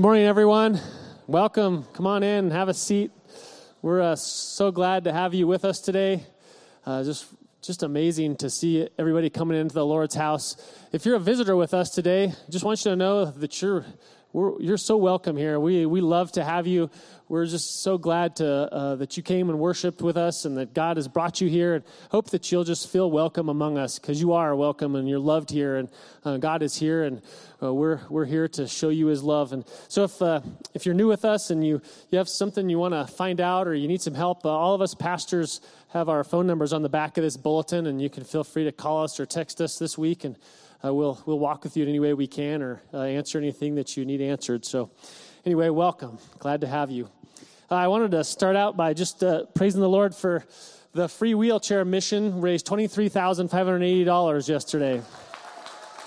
Good morning, everyone. Welcome. Come on in, and have a seat. We're uh, so glad to have you with us today. Uh, just, just amazing to see everybody coming into the Lord's house. If you're a visitor with us today, just want you to know that you're you're so welcome here. We, we love to have you. We're just so glad to, uh, that you came and worshiped with us and that God has brought you here. And hope that you'll just feel welcome among us because you are welcome and you're loved here. And uh, God is here and uh, we're, we're here to show you his love. And so if, uh, if you're new with us and you, you have something you want to find out or you need some help, uh, all of us pastors have our phone numbers on the back of this bulletin and you can feel free to call us or text us this week. And uh, we'll, we'll walk with you in any way we can or uh, answer anything that you need answered. So, anyway, welcome. Glad to have you. Uh, I wanted to start out by just uh, praising the Lord for the free wheelchair mission, raised $23,580 yesterday.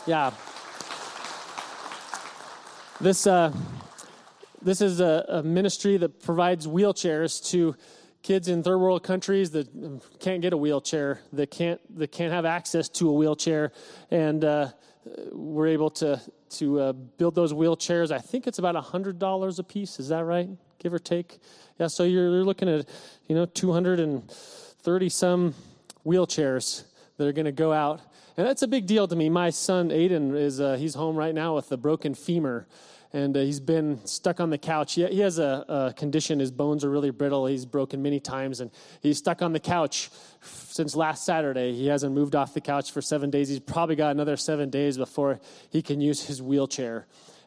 Yeah. This, uh, this is a, a ministry that provides wheelchairs to kids in third world countries that can't get a wheelchair, that can't that can't have access to a wheelchair, and uh, we're able to to uh, build those wheelchairs. I think it's about hundred dollars a piece. Is that right, give or take? Yeah. So you're, you're looking at you know two hundred and thirty some wheelchairs that are going to go out, and that's a big deal to me. My son Aiden is uh, he's home right now with a broken femur and uh, he's been stuck on the couch. He, he has a, a, condition, his bones are really brittle. He's broken many times, and he's stuck on the couch since last Saturday. He hasn't moved off the couch for seven days. He's probably got another seven days before he can use his wheelchair.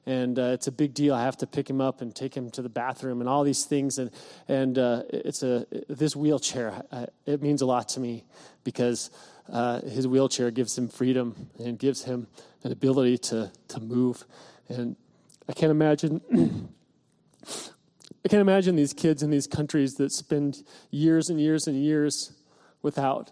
And uh, it's a big deal. I have to pick him up and take him to the bathroom and all these things. And, and uh, it's a, this wheelchair, it means a lot to me because uh, his wheelchair gives him freedom and gives him an ability to, to move. And I can't imagine. I can't imagine these kids in these countries that spend years and years and years without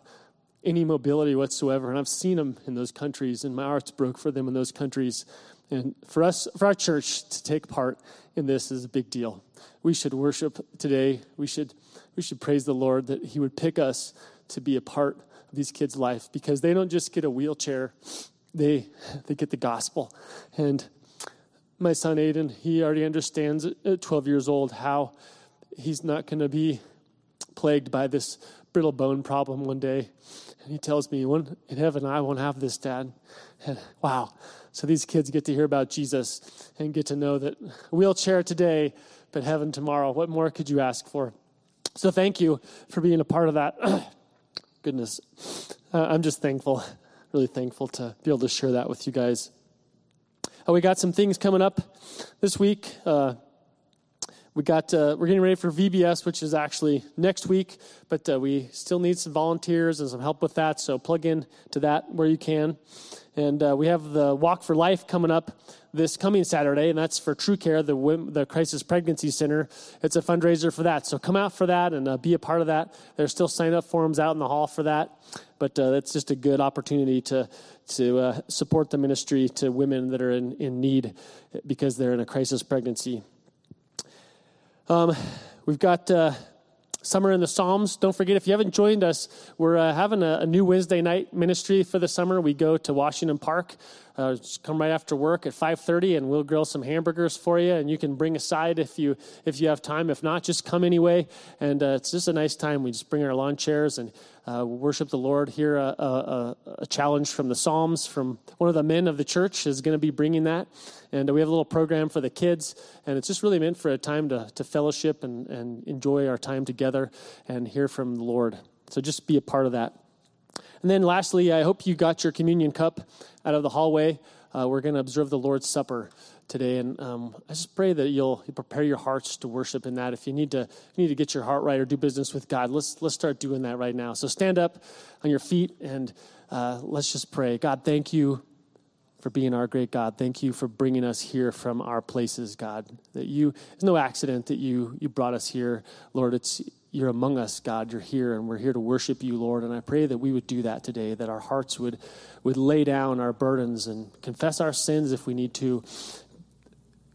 any mobility whatsoever. And I've seen them in those countries, and my heart's broke for them in those countries. And for us, for our church to take part in this is a big deal. We should worship today. We should, we should praise the Lord that He would pick us to be a part of these kids' life because they don't just get a wheelchair; they they get the gospel. And my son Aiden, he already understands at 12 years old how he's not going to be plagued by this brittle bone problem one day. And he tells me, in heaven, I won't have this, Dad. And wow. So these kids get to hear about Jesus and get to know that wheelchair today, but heaven tomorrow. What more could you ask for? So thank you for being a part of that. Goodness. Uh, I'm just thankful, really thankful to be able to share that with you guys. Uh, we got some things coming up this week. Uh, we got uh, we're getting ready for VBS, which is actually next week, but uh, we still need some volunteers and some help with that. So plug in to that where you can. And uh, we have the Walk for Life coming up this coming Saturday, and that's for True Care, the, the Crisis Pregnancy Center. It's a fundraiser for that. So come out for that and uh, be a part of that. There's still sign up forms out in the hall for that, but uh, that's just a good opportunity to, to uh, support the ministry to women that are in, in need because they're in a crisis pregnancy. Um, we've got uh, Summer in the Psalms. Don't forget, if you haven't joined us, we're uh, having a, a, new Wednesday night ministry for the summer. We go to Washington Park. Uh, come right after work at 5.30 and we'll grill some hamburgers for you and you can bring a side if you if you have time if not just come anyway and uh, it's just a nice time we just bring our lawn chairs and uh, worship the Lord. Hear a, a, a, challenge from the Psalms from one of the men of the church is going to be bringing that. And we have a little program for the kids, and it's just really meant for a time to, to fellowship and, and enjoy our time together and hear from the Lord. So just be a part of that. And then lastly, I hope you got your communion cup out of the hallway. Uh, we're going to observe the Lord's Supper today. And um, I just pray that you'll prepare your hearts to worship in that. If you need to, you need to get your heart right or do business with God, let's let's start doing that right now. So stand up on your feet and uh, let's just pray. God, thank you for being our great God. Thank you for bringing us here from our places, God. That you, it's no accident that you you brought us here, Lord. It's you're among us, God. You're here, and we're here to worship you, Lord. And I pray that we would do that today, that our hearts would, would lay down our burdens and confess our sins if we need to,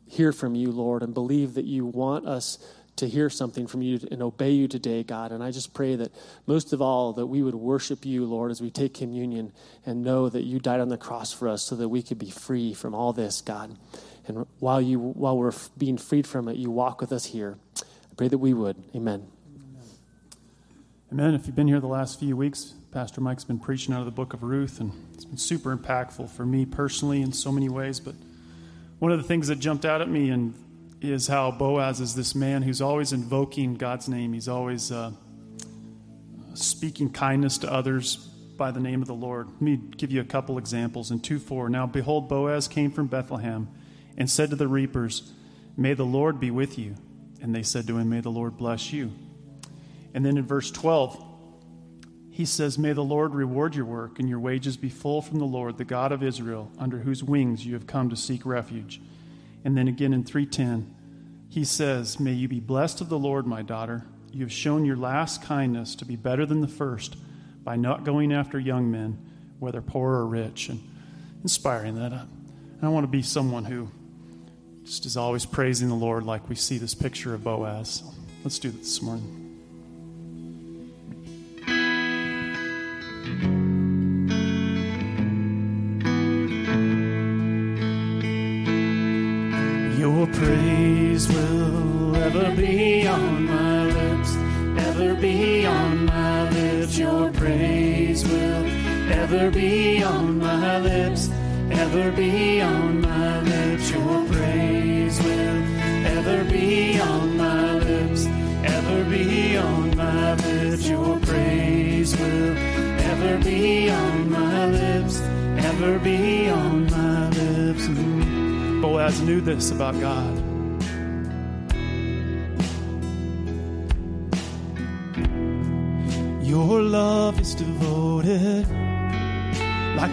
hear from you, Lord, and believe that you want us to hear something from you and obey you today, God. And I just pray that most of all, that we would worship you, Lord, as we take communion and know that you died on the cross for us so that we could be free from all this, God. And while, you, while we're being freed from it, you walk with us here. I pray that we would. Amen. Amen. If you've been here the last few weeks, Pastor Mike's been preaching out of the book of Ruth, and it's been super impactful for me personally in so many ways. But one of the things that jumped out at me and is how Boaz is this man who's always invoking God's name. He's always uh, speaking kindness to others by the name of the Lord. Let me give you a couple examples. In 2 4, now behold, Boaz came from Bethlehem and said to the reapers, May the Lord be with you. And they said to him, May the Lord bless you. And then in verse 12, he says, May the Lord reward your work and your wages be full from the Lord, the God of Israel, under whose wings you have come to seek refuge. And then again in 310, he says, May you be blessed of the Lord, my daughter. You have shown your last kindness to be better than the first by not going after young men, whether poor or rich, and inspiring that. Uh, I want to be someone who just is always praising the Lord like we see this picture of Boaz. Let's do this this morning. Ever be on my lips. Your praise will ever be on my lips, ever be on my lips. Ever be on my lips, ever be on my lips. Mm. Boaz knew this about God.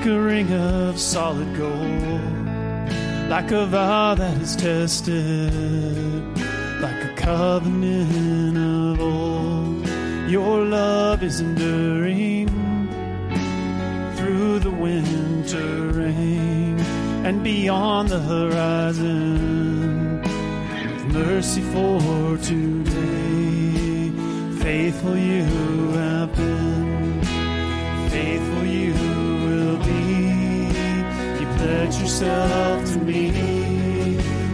A ring of solid gold, like a vow that is tested, like a covenant of old. Your love is enduring through the winter rain and beyond the horizon. With mercy for today, faithful you have been, yourself to me,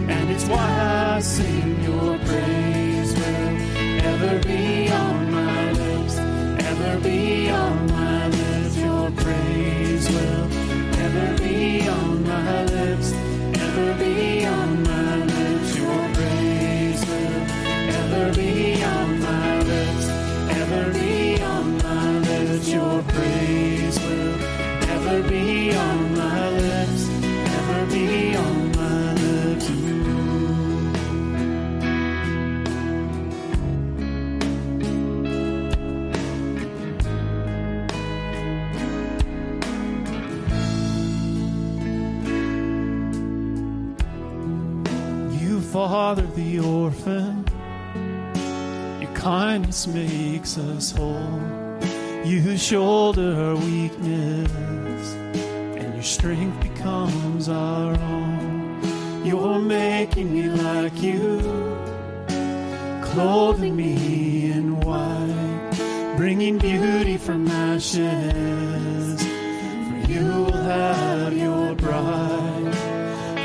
and it's why I sing your praise. Will ever be kindness makes us whole. You shoulder our weakness, and your strength becomes our own. You're making me like you, clothing me in white, bringing beauty from ashes. For you will have your bride,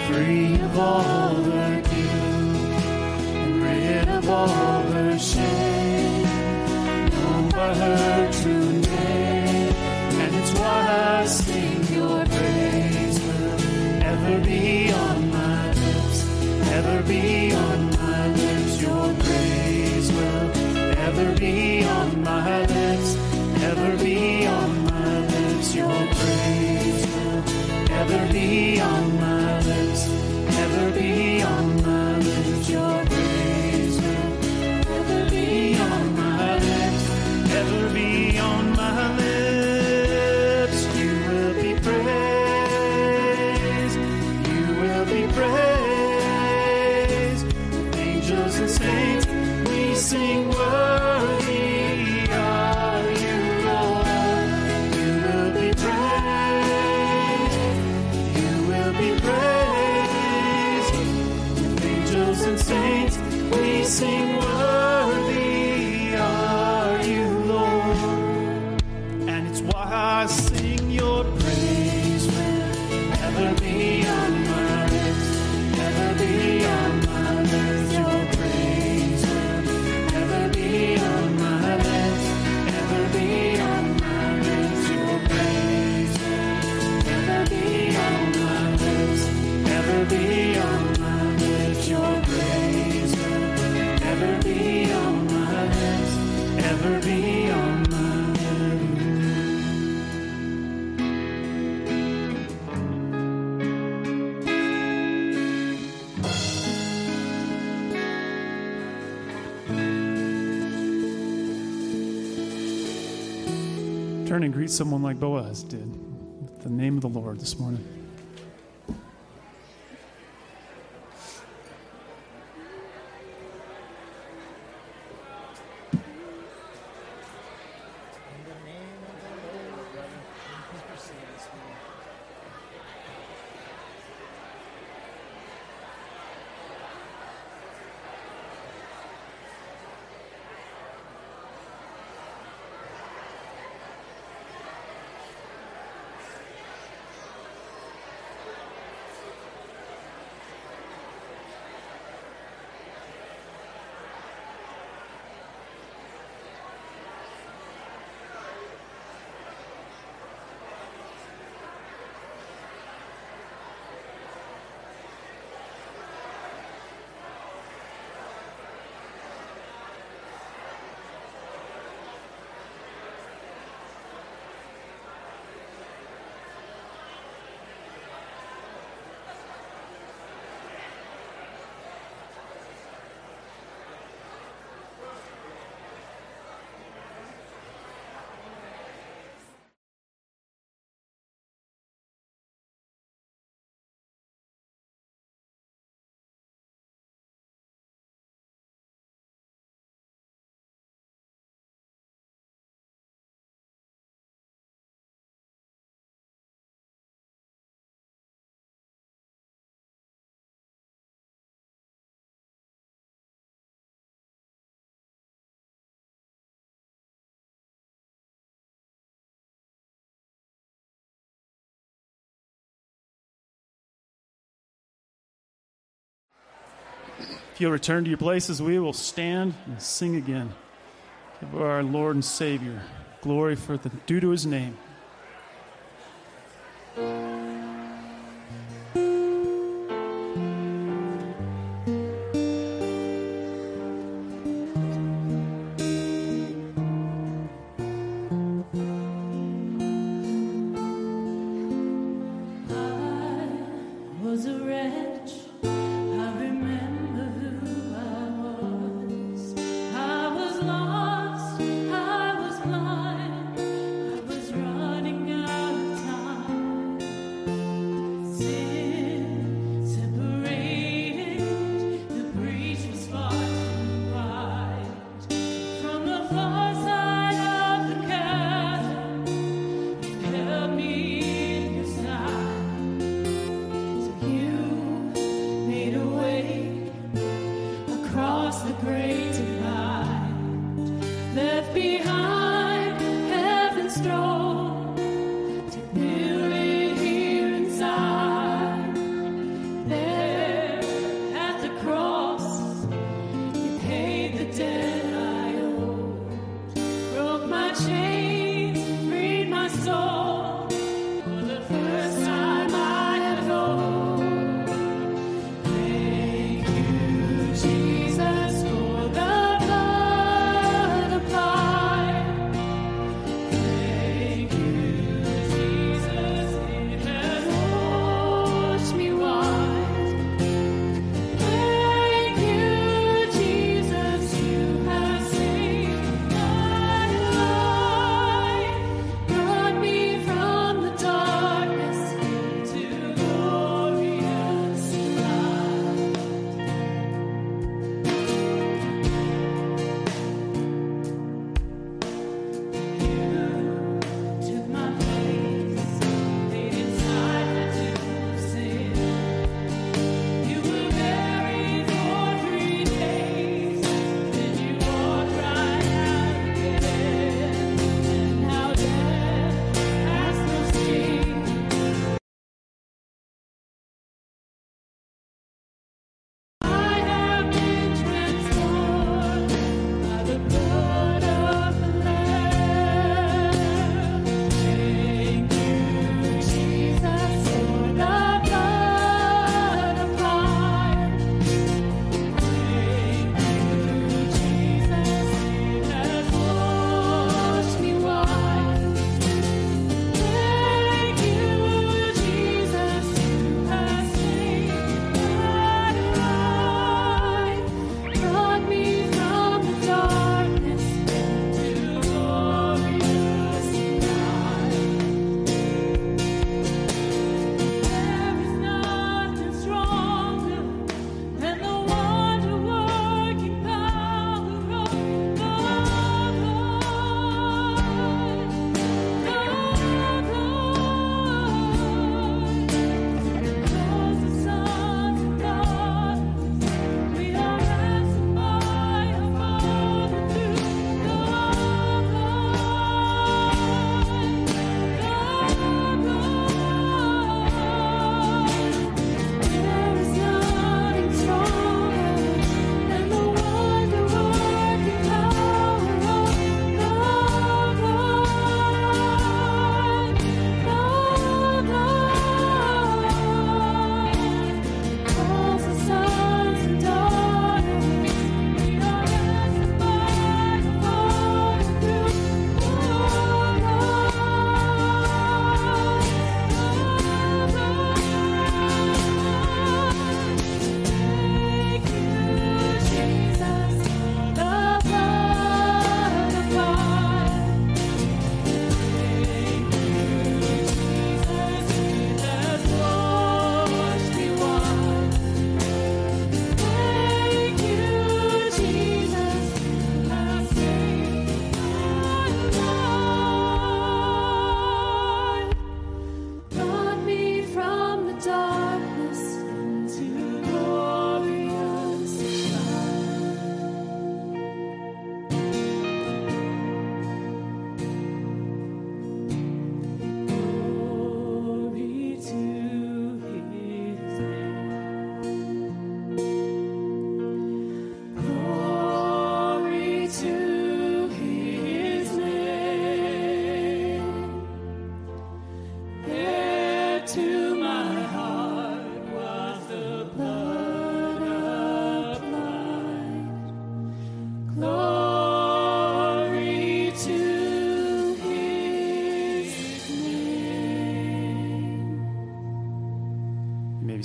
free of all her guilt, and rid of all her shame, her. And it's why I sing your praise will ever be on my lips, ever be on my lips. Your praise will ever be on my lips, ever be on my lips. Your someone like Boaz did. the name of the Lord this morning. If you'll return to your places, we will stand and sing again. Give our Lord and Savior glory for the due to his name.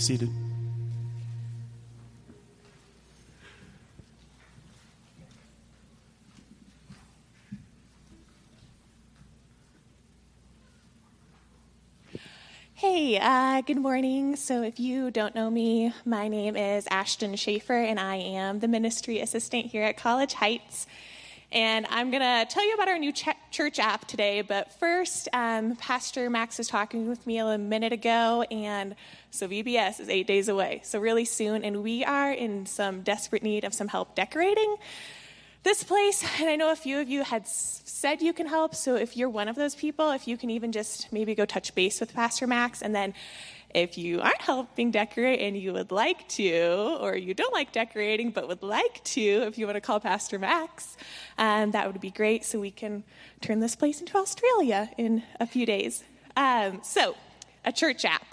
Seated. Hey, uh, good morning. So, if you don't know me, my name is Ashton Schaefer, and I am the ministry assistant here at College Heights. And I'm going to tell you about our new ch- church app today. But first, um, Pastor Max was talking with me a minute ago, and so VBS is eight days away, so really soon. And we are in some desperate need of some help decorating this place. And I know a few of you had said you can help. So if you're one of those people, if you can even just maybe go touch base with Pastor Max. And then if you aren't helping decorate and you would like to, or you don't like decorating but would like to, if you want to call Pastor Max, um, that would be great so we can turn this place into Australia in a few days. Um, so, a church app.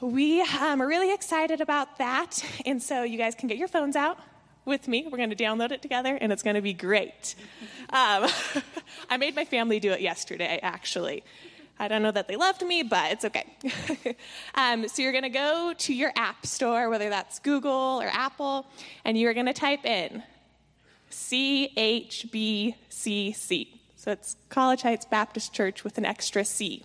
We um, are really excited about that. And so you guys can get your phones out with me. We're going to download it together, and it's going to be great. Um, I made my family do it yesterday, actually. I don't know that they loved me, but it's okay. um, so you're going to go to your app store, whether that's Google or Apple, and you're going to type in CHBCC. So it's College Heights Baptist Church with an extra C.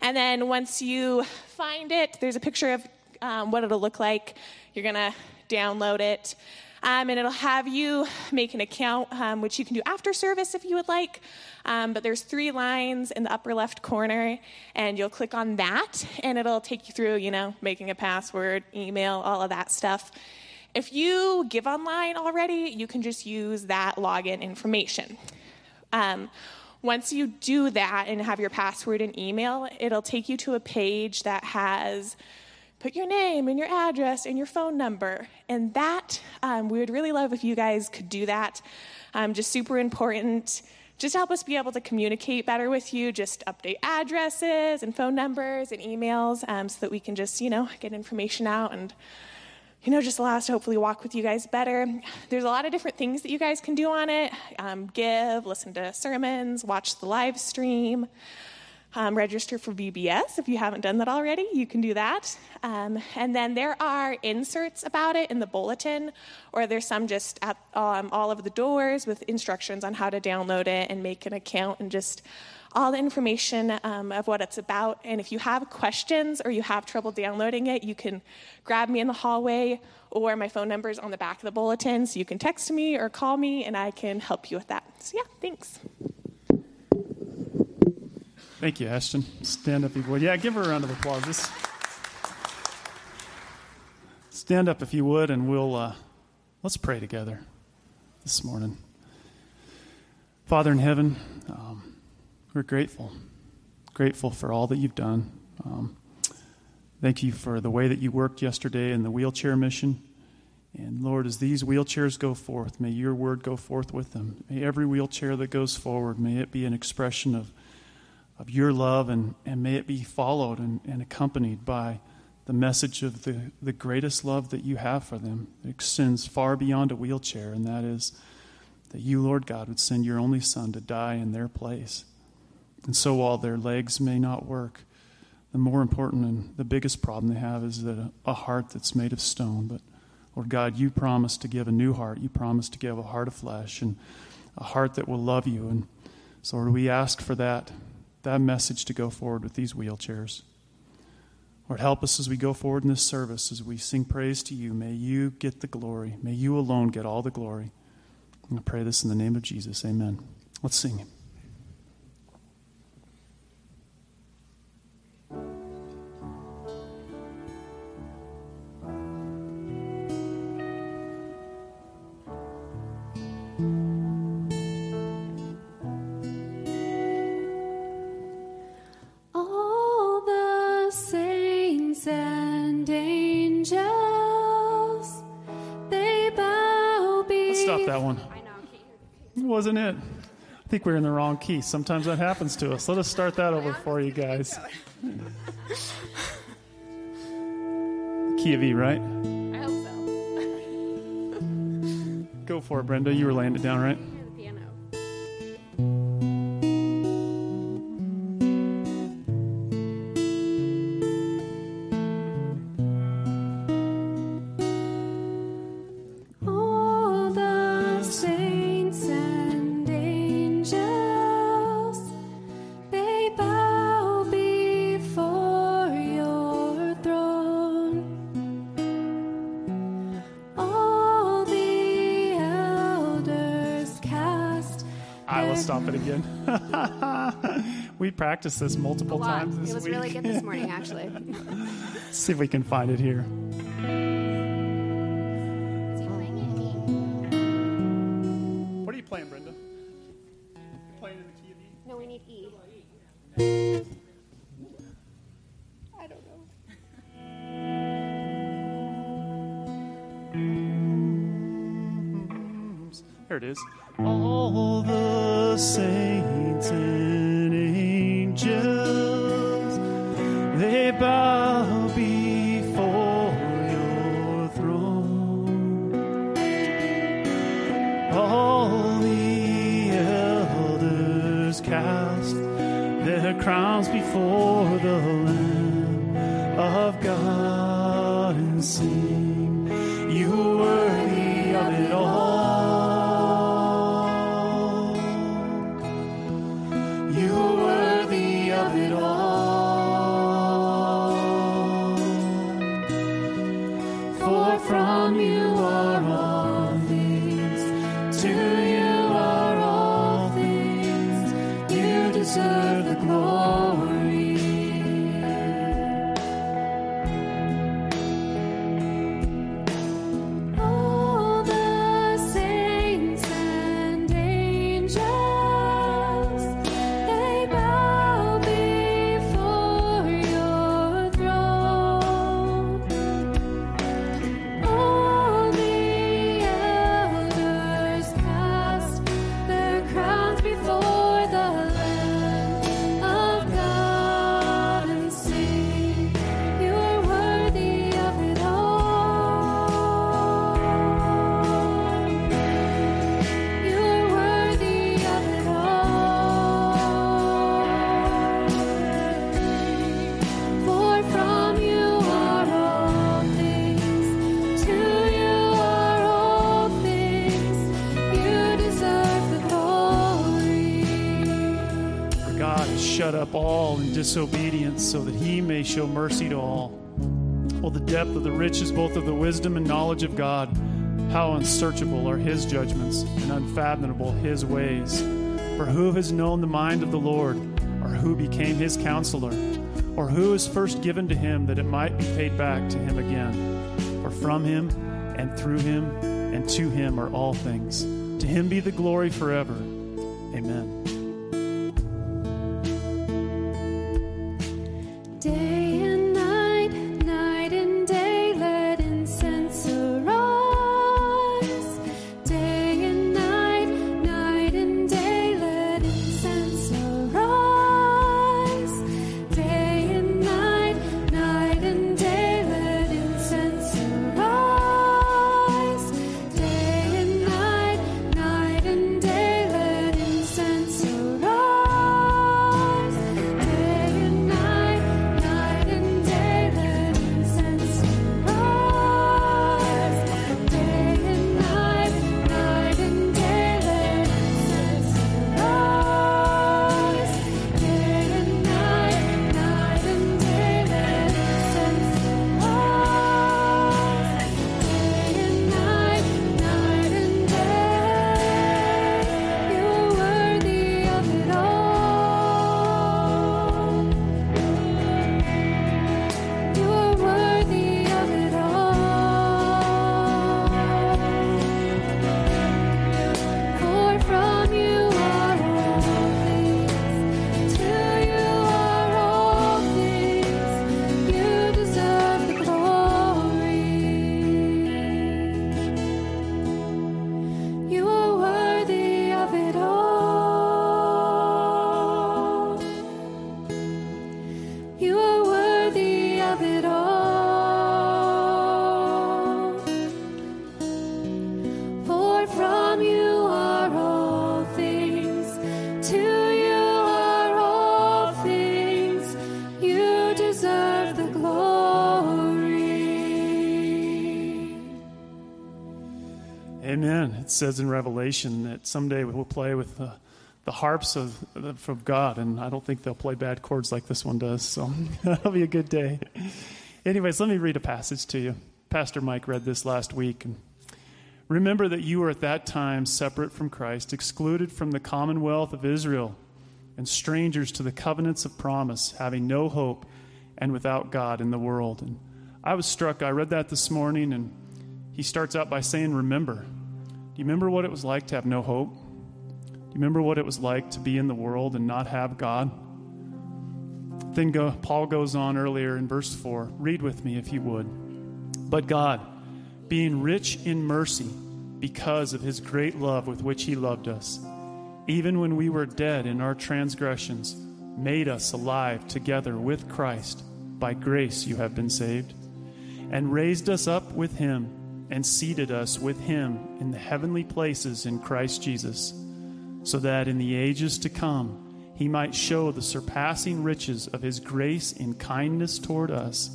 And then once you find it, there's a picture of um, what it'll look like. You're going to download it. Um, and it'll have you make an account, um, which you can do after service if you would like. Um, but there's three lines in the upper left corner, and you'll click on that, and it'll take you through, you know, making a password, email, all of that stuff. If you give online already, you can just use that login information. Um, once you do that and have your password and email, it'll take you to a page that has put your name and your address and your phone number. And that, um, we would really love if you guys could do that. Um, just super important. Just help us be able to communicate better with you. Just update addresses and phone numbers and emails um, so that we can just, you know, get information out and you know, just allow us to hopefully walk with you guys better. There's a lot of different things that you guys can do on it um, give, listen to sermons, watch the live stream, um, register for VBS if you haven't done that already. You can do that. Um, and then there are inserts about it in the bulletin, or there's some just at um, all of the doors with instructions on how to download it and make an account and just all the information um, of what it's about. And if you have questions or you have trouble downloading it, you can grab me in the hallway or my phone number is on the back of the bulletin. So you can text me or call me and I can help you with that. So, yeah, thanks. Thank you, Ashton. Stand up if you. Yeah, give her a round of applause. This... Stand up if you would, and we'll uh, let's pray together this morning. Father in heaven, um, we're grateful, grateful for all that you've done. Um, thank you for the way that you worked yesterday in the wheelchair mission. And Lord, as these wheelchairs go forth, may your word go forth with them. May every wheelchair that goes forward, may it be an expression of, of your love and, and may it be followed and, and accompanied by the message of the, the greatest love that you have for them. It extends far beyond a wheelchair, and that is that you, Lord God, would send your only Son to die in their place. And so while their legs may not work, the more important and the biggest problem they have is that a, a heart that's made of stone. But Lord God, you promised to give a new heart. You promised to give a heart of flesh and a heart that will love you. And so, Lord, we ask for that, that message to go forward with these wheelchairs. Lord, help us as we go forward in this service, as we sing praise to you. May you get the glory. May you alone get all the glory. And to pray this in the name of Jesus. Amen. Let's sing. Think we're in the wrong key. Sometimes that happens to us. Let us start that over for you guys. Key of E, right? I hope so. Go for it, Brenda. You were laying it down, right? Practiced this multiple times this It was week. really good this morning, actually. See if we can find it here. Up all in disobedience so that he may show mercy to all. Oh, the depth of the riches, both of the wisdom and knowledge of God. How unsearchable are his judgments and unfathomable his ways. For who has known the mind of the Lord, or who became his counselor, or who is first given to him that it might be paid back to him again? For from him, and through him, and to him are all things. To him be the glory forever. It says in Revelation that someday we'll play with the, the harps of, of God, and I don't think they'll play bad chords like this one does, so that'll be a good day. Anyways, let me read a passage to you. Pastor Mike read this last week. Remember that you were at that time separate from Christ, excluded from the commonwealth of Israel, and strangers to the covenants of promise, having no hope and without God in the world. And I was struck, I read that this morning, and he starts out by saying, Remember. Do you remember what it was like to have no hope? Do you remember what it was like to be in the world and not have God? Then go, Paul goes on earlier in verse 4. Read with me if you would. But God, being rich in mercy because of his great love with which he loved us, even when we were dead in our transgressions, made us alive together with Christ. By grace you have been saved, and raised us up with him, and seated us with him in the heavenly places in Christ Jesus, so that in the ages to come he might show the surpassing riches of his grace in kindness toward us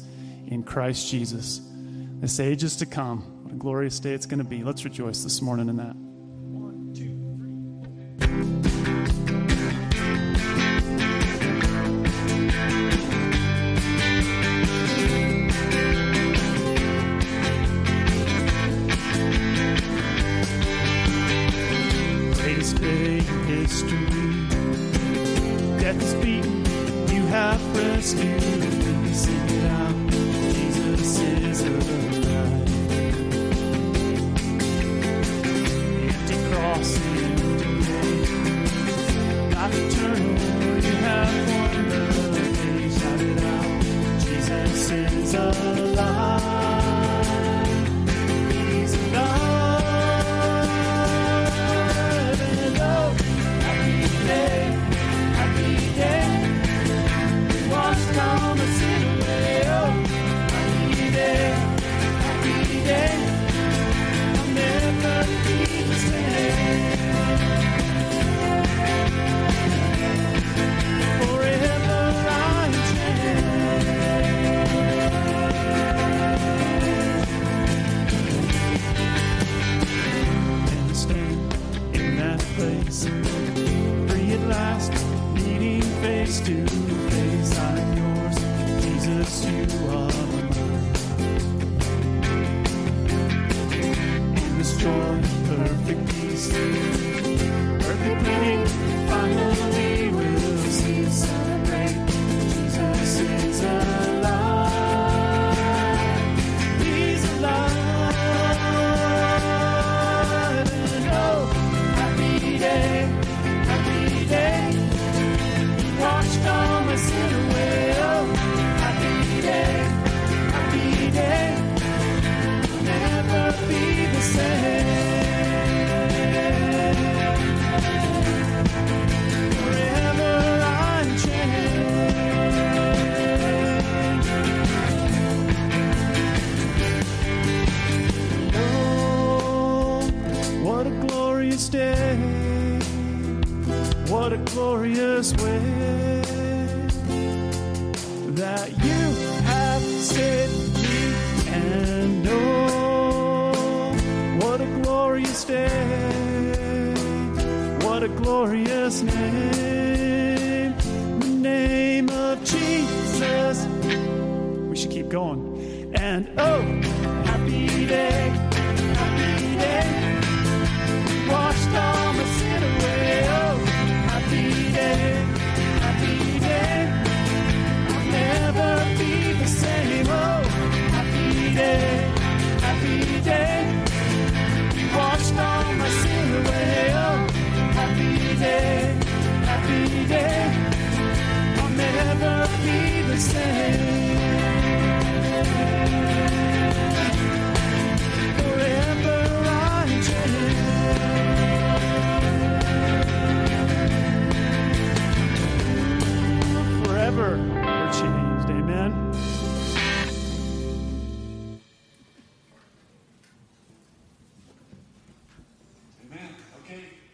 in Christ Jesus. This age is to come. What a glorious day it's going to be. Let's rejoice this morning in that.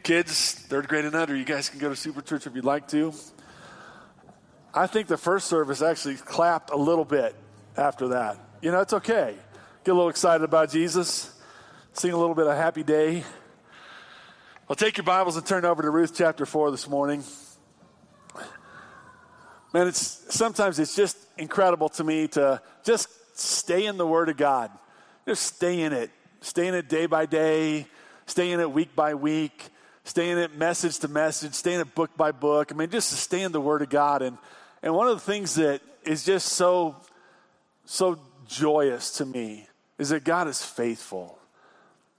Kids, third grade and under, you guys can go to Super Church if you'd like to. I think the first service actually clapped a little bit after that. You know, it's okay. Get a little excited about Jesus. sing a little bit of Happy Day. Well, take your Bibles and turn over to Ruth chapter 4 this morning. Man, it's sometimes it's just incredible to me to just stay in the Word of God. Just stay in it. Stay in it day by day, stay in it week by week, stay in it message to message, stay in it book by book. I mean, just to stay in the Word of God. And and one of the things that is just so so joyous to me is that God is faithful.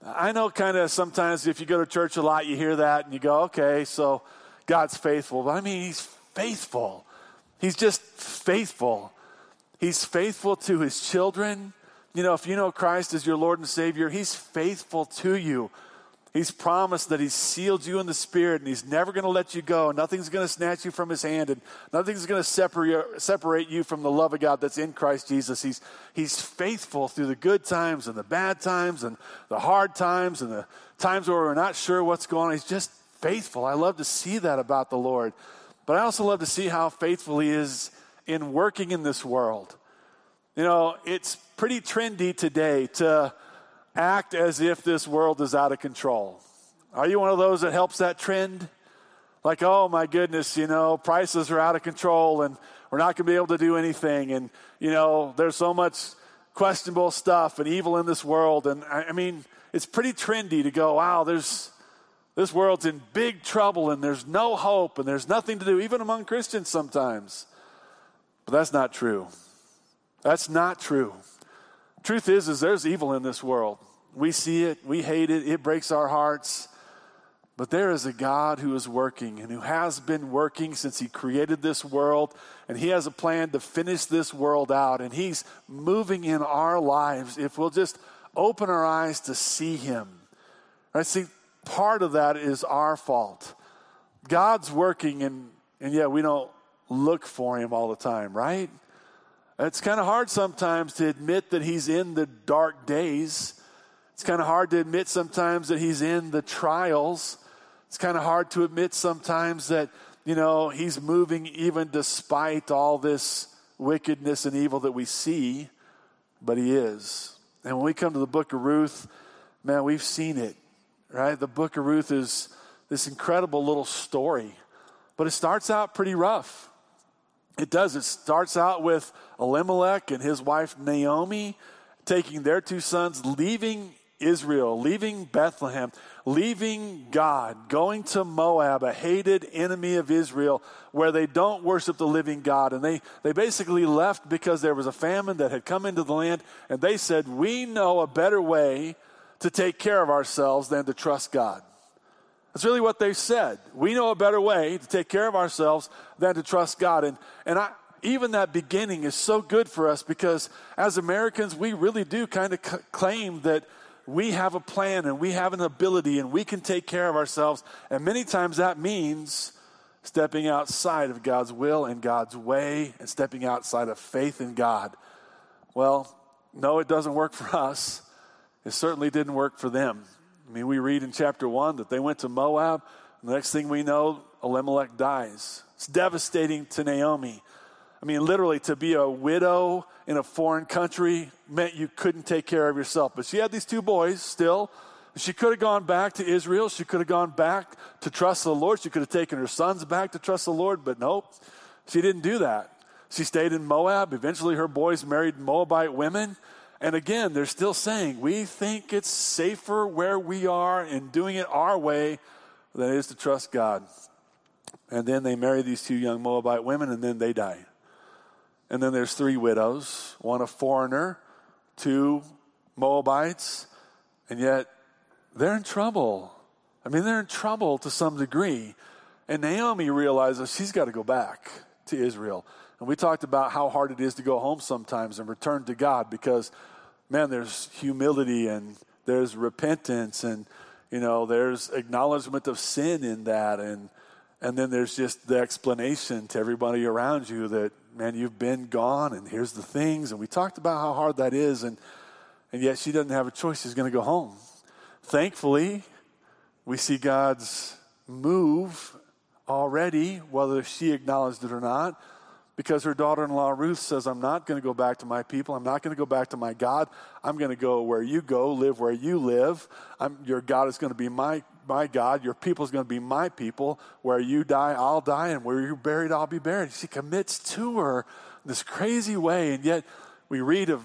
I know kind of sometimes if you go to church a lot, you hear that and you go, okay, so God's faithful. But I mean, He's faithful. He's just faithful. He's faithful to His children. You know, if you know Christ as your Lord and Savior, He's faithful to you. He's promised that He's sealed you in the Spirit and He's never going to let you go. Nothing's going to snatch you from His hand and nothing's going to separate, separate you from the love of God that's in Christ Jesus. He's, he's faithful through the good times and the bad times and the hard times and the times where we're not sure what's going on. He's just faithful. I love to see that about the Lord. But I also love to see how faithful He is in working in this world. You know, it's pretty trendy today to act as if this world is out of control. Are you one of those that helps that trend? Like, oh my goodness, you know, prices are out of control and we're not going to be able to do anything. And, you know, there's so much questionable stuff and evil in this world. And I, mean, it's pretty trendy to go, wow, there's, this world's in big trouble and there's no hope and there's nothing to do, even among Christians sometimes. But that's not true. That's not true. Truth is, is there's evil in this world. We see it, we hate it, it breaks our hearts. But there is a God who is working and who has been working since He created this world, and He has a plan to finish this world out. And He's moving in our lives if we'll just open our eyes to see Him. I see part of that is our fault. God's working, and, and yet we don't look for Him all the time, right? It's kind of hard sometimes to admit that He's in the dark days. It's kind of hard to admit sometimes that he's in the trials. It's kind of hard to admit sometimes that, you know, he's moving even despite all this wickedness and evil that we see, but he is. And when we come to the book of Ruth, man, we've seen it, right? The book of Ruth is this incredible little story, but it starts out pretty rough. It does. It starts out with Elimelech and his wife Naomi taking their two sons, leaving Israel, leaving Bethlehem, leaving God, going to Moab, a hated enemy of Israel, where they don't worship the living God. And they, they basically left because there was a famine that had come into the land, and they said, We know a better way to take care of ourselves than to trust God. That's really what they said. We know a better way to take care of ourselves than to trust God. And, and I, even that beginning is so good for us because as Americans, we really do kind of c- claim that we have a plan and we have an ability and we can take care of ourselves. And many times that means stepping outside of God's will and God's way and stepping outside of faith in God. Well, no, it doesn't work for us. It certainly didn't work for them. I mean, we read in chapter one that they went to Moab. The next thing we know, Elimelech dies. It's devastating to Naomi. I mean, literally, to be a widow in a foreign country meant you couldn't take care of yourself. But she had these two boys still. She could have gone back to Israel. She could have gone back to trust the Lord. She could have taken her sons back to trust the Lord, but nope, she didn't do that. She stayed in Moab. Eventually, her boys married Moabite women. And again, they're still saying, we think it's safer where we are and doing it our way than it is to trust God. And then they marry these two young Moabite women, and then they die. And then there's three widows one a foreigner, two Moabites, and yet they're in trouble. I mean, they're in trouble to some degree. And Naomi realizes she's got to go back to Israel. And we talked about how hard it is to go home sometimes and return to God because, man, there's humility and there's repentance and, you know, there's acknowledgement of sin in that. And, and then there's just the explanation to everybody around you that, man, you've been gone and here's the things. And we talked about how hard that is. And, and yet she doesn't have a choice. She's going to go home. Thankfully, we see God's move already, whether she acknowledged it or not, because her daughter in law Ruth says, I'm not going to go back to my people. I'm not going to go back to my God. I'm going to go where you go, live where you live. I'm, your God is going to be my, my God. Your people is going to be my people. Where you die, I'll die. And where you're buried, I'll be buried. She commits to her this crazy way. And yet we read of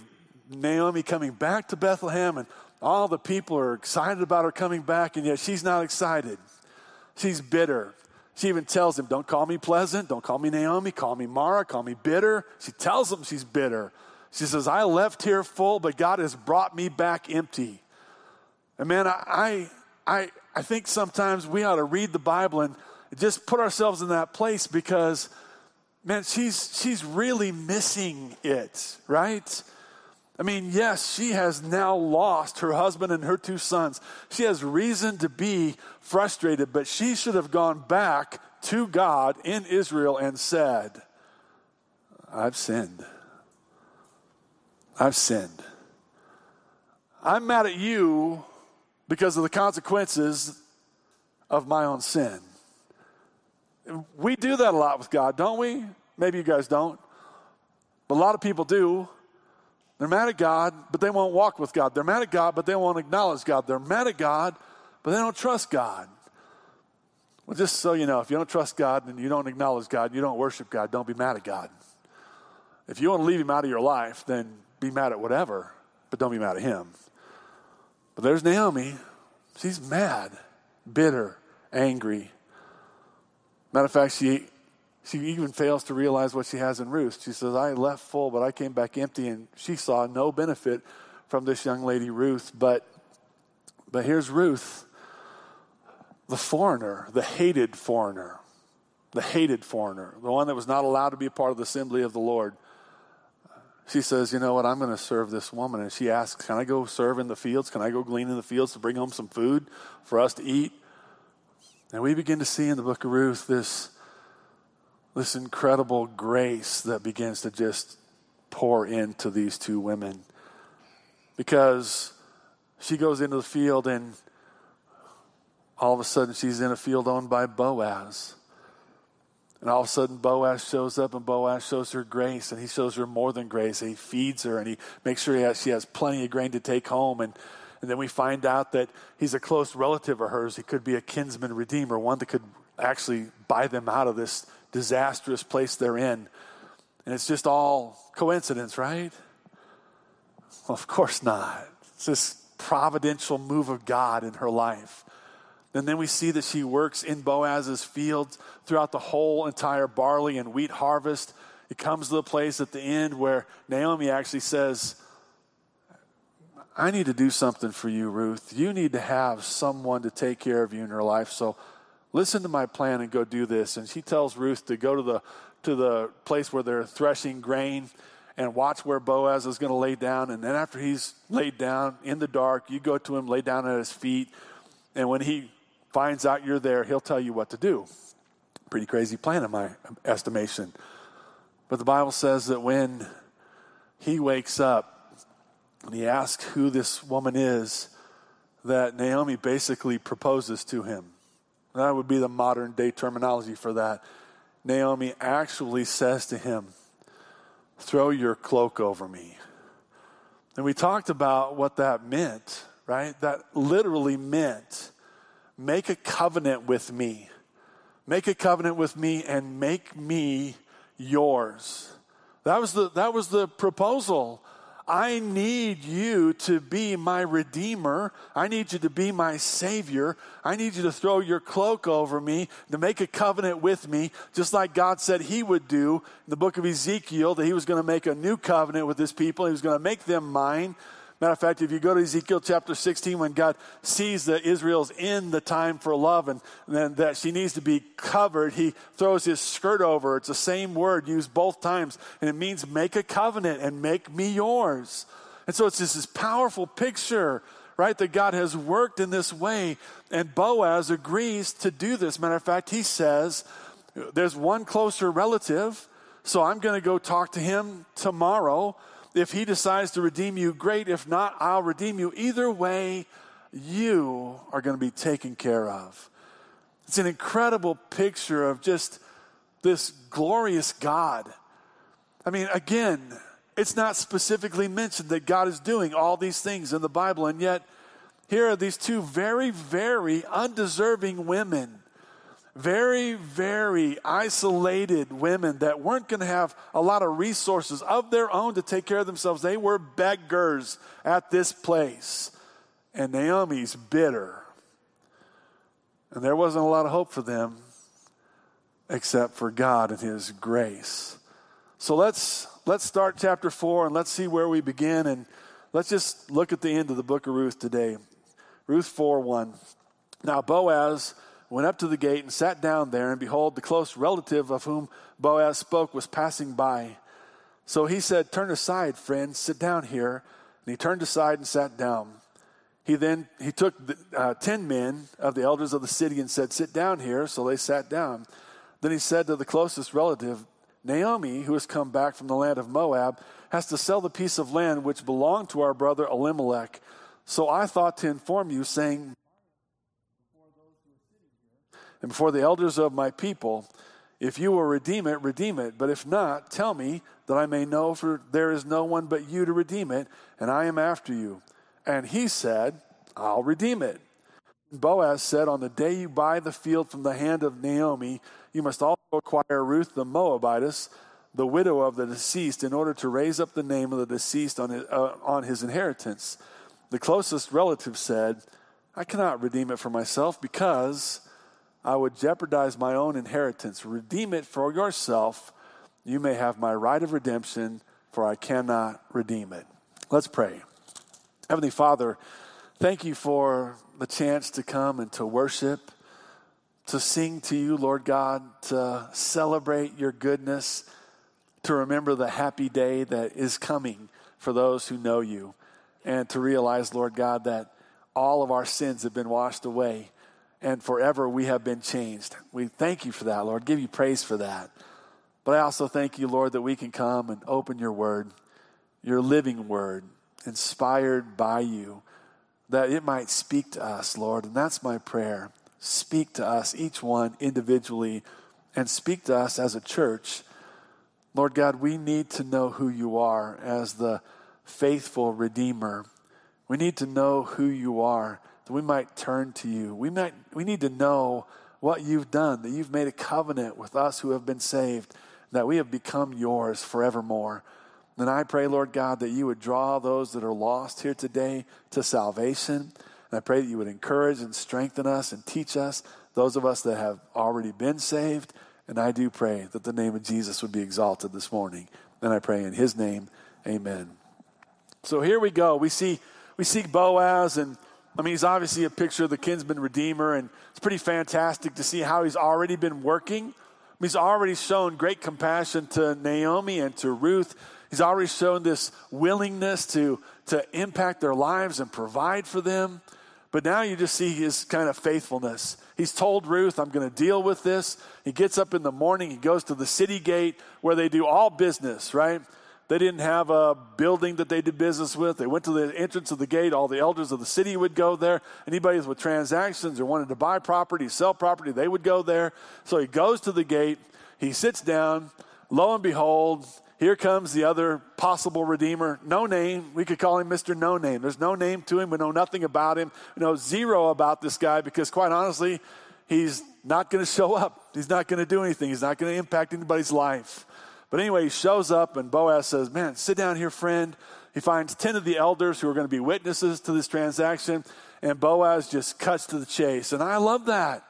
Naomi coming back to Bethlehem, and all the people are excited about her coming back, and yet she's not excited. She's bitter. She even tells him, Don't call me pleasant. Don't call me Naomi. Call me Mara. Call me bitter. She tells him she's bitter. She says, I left here full, but God has brought me back empty. And man, I, I, I think sometimes we ought to read the Bible and just put ourselves in that place because, man, she's, she's really missing it, right? I mean, yes, she has now lost her husband and her two sons. She has reason to be frustrated, but she should have gone back to God in Israel and said, I've sinned. I've sinned. I'm mad at you because of the consequences of my own sin. We do that a lot with God, don't we? Maybe you guys don't. But a lot of people do. They're mad at God, but they won't walk with God. They're mad at God, but they won't acknowledge God. They're mad at God, but they don't trust God. Well, just so you know, if you don't trust God and you don't acknowledge God, you don't worship God, don't be mad at God. If you want to leave Him out of your life, then be mad at whatever, but don't be mad at Him. But there's Naomi. She's mad, bitter, angry. Matter of fact, she she even fails to realize what she has in Ruth. She says, I left full, but I came back empty. And she saw no benefit from this young lady, Ruth. But, but here's Ruth, the foreigner, the hated foreigner, the hated foreigner, the one that was not allowed to be a part of the assembly of the Lord. She says, You know what? I'm going to serve this woman. And she asks, Can I go serve in the fields? Can I go glean in the fields to bring home some food for us to eat? And we begin to see in the book of Ruth this this incredible grace that begins to just pour into these two women. Because she goes into the field and all of a sudden she's in a field owned by Boaz. And all of a sudden Boaz shows up and Boaz shows her grace and he shows her more than grace. He feeds her and he makes sure he has, she has plenty of grain to take home. And, and then we find out that he's a close relative of hers. He could be a kinsman redeemer, one that could actually buy them out of this disastrous place they're in. And it's just all coincidence, right? Well, of course not. It's this providential move of God in her life. And then we see that she works in Boaz's fields throughout the whole entire barley and wheat harvest. It comes to the place at the end where Naomi actually says, I need to do something for you, Ruth. You need to have someone to take care of you in your life. So listen to my plan and go do this. And she tells Ruth to go to the, to the place where they're threshing grain and watch where Boaz is going to lay down. And then after he's laid down in the dark, you go to him, lay down at his feet. And when he finds out you're there, he'll tell you what to do. Pretty crazy plan, in my estimation. But the Bible says that when he wakes up and he asks who this woman is, that Naomi basically proposes to him. That would be the modern day terminology for that. Naomi actually says to him, Throw your cloak over me. And we talked about what that meant, right? That literally meant make a covenant with me. Make a covenant with me and make me yours. That was the, that was the proposal. I need you to be my redeemer. I need you to be my savior. I need you to throw your cloak over me, to make a covenant with me, just like God said he would do in the book of Ezekiel, that he was going to make a new covenant with his people. He was going to make them mine. Matter of fact, if you go to Ezekiel chapter 16, when God sees that Israel's in the time for love and, and that she needs to be covered, he throws his skirt over. It's the same word used both times, and it means make a covenant and make me yours. And so it's just this powerful picture, right, that God has worked in this way. And Boaz agrees to do this. Matter of fact, he says, There's one closer relative, so I'm going to go talk to him tomorrow if he decides to redeem you, great. If not, I'll redeem you. Either way, you are going to be taken care of. It's an incredible picture of just this glorious God I mean, again, it's not specifically mentioned that God is doing all these things in the Bible, and yet here are these two very, very undeserving women. Very, very isolated women that weren't going to have a lot of resources of their own to take care of themselves. They were beggars at this place. And Naomi's bitter. And there wasn't a lot of hope for them except for God and His grace. So let's let's start chapter four and let's see where we begin and let's just look at the end of the book of Ruth today. Ruth 4 1. Now Boaz went up to the gate and sat down there, and behold, the close relative of whom Boaz spoke was passing by. So he said, Turn aside, friend, sit down here. And he turned aside and sat down. He then he took the, uh, ten men of the elders of the city and said, "Sit down here." So they sat down. Then he said to the closest relative, Naomi, who has come back from the land of Moab, has to sell the piece of land which belonged to our brother Elimelech. So I thought to inform you, saying, and before the elders of my people, if you will redeem it, redeem it. But if not, tell me that I may know, for there is no one but you to redeem it, and I am after you. And he said, I'll redeem it. Boaz said, On the day you buy the field from the hand of Naomi, you must also acquire Ruth the Moabitess, the widow of the deceased, in order to raise up the name of the deceased on his, uh, on his inheritance. The closest relative said, I cannot redeem it for myself because I would jeopardize my own inheritance. Redeem it for yourself. You may have my right of redemption, for I cannot redeem it. Let's pray. Heavenly Father, thank you for the chance to come and to worship, to sing to you, Lord God, to celebrate your goodness, to remember the happy day that is coming for those who know you, and to realize, Lord God, that all of our sins have been washed away and forever we have been changed. We thank you for that, Lord. Give you praise for that. But I also thank you, Lord, that we can come and open your word, your living word, inspired by you, that it might speak to us, Lord. And that's my prayer. Speak to us, each one individually, and speak to us as a church. Lord God, we need to know who you are as the faithful Redeemer. We need to know who you are, that we might turn to you. We, might, we need to know what you've done, that you've made a covenant with us who have been saved, that we have become yours forevermore. And I pray, Lord God, that you would draw those that are lost here today to salvation. And I pray that you would encourage and strengthen us and teach us, those of us that have already been saved. And I do pray that the name of Jesus would be exalted this morning. And I pray in his name, amen. So here we go. We see we see Boaz and I mean he's obviously a picture of the kinsman redeemer and it's pretty fantastic to see how he's already been working. He's already shown great compassion to Naomi and to Ruth He's already shown this willingness to, to impact their lives and provide for them. But now you just see his kind of faithfulness. He's told Ruth, I'm going to deal with this. He gets up in the morning, he goes to the city gate where they do all business, right? They didn't have a building that they did business with. They went to the entrance of the gate. All the elders of the city would go there. Anybody with transactions or wanted to buy property, sell property, they would go there. So he goes to the gate. He sits down. Lo and behold, here comes the other possible redeemer. No name. We could call him Mr. No Name. There's no name to him. We know nothing about him. We know zero about this guy because, quite honestly, he's not going to show up. He's not going to do anything. He's not going to impact anybody's life. But anyway, he shows up, and Boaz says, Man, sit down here, friend. He finds 10 of the elders who are going to be witnesses to this transaction, and Boaz just cuts to the chase. And I love that.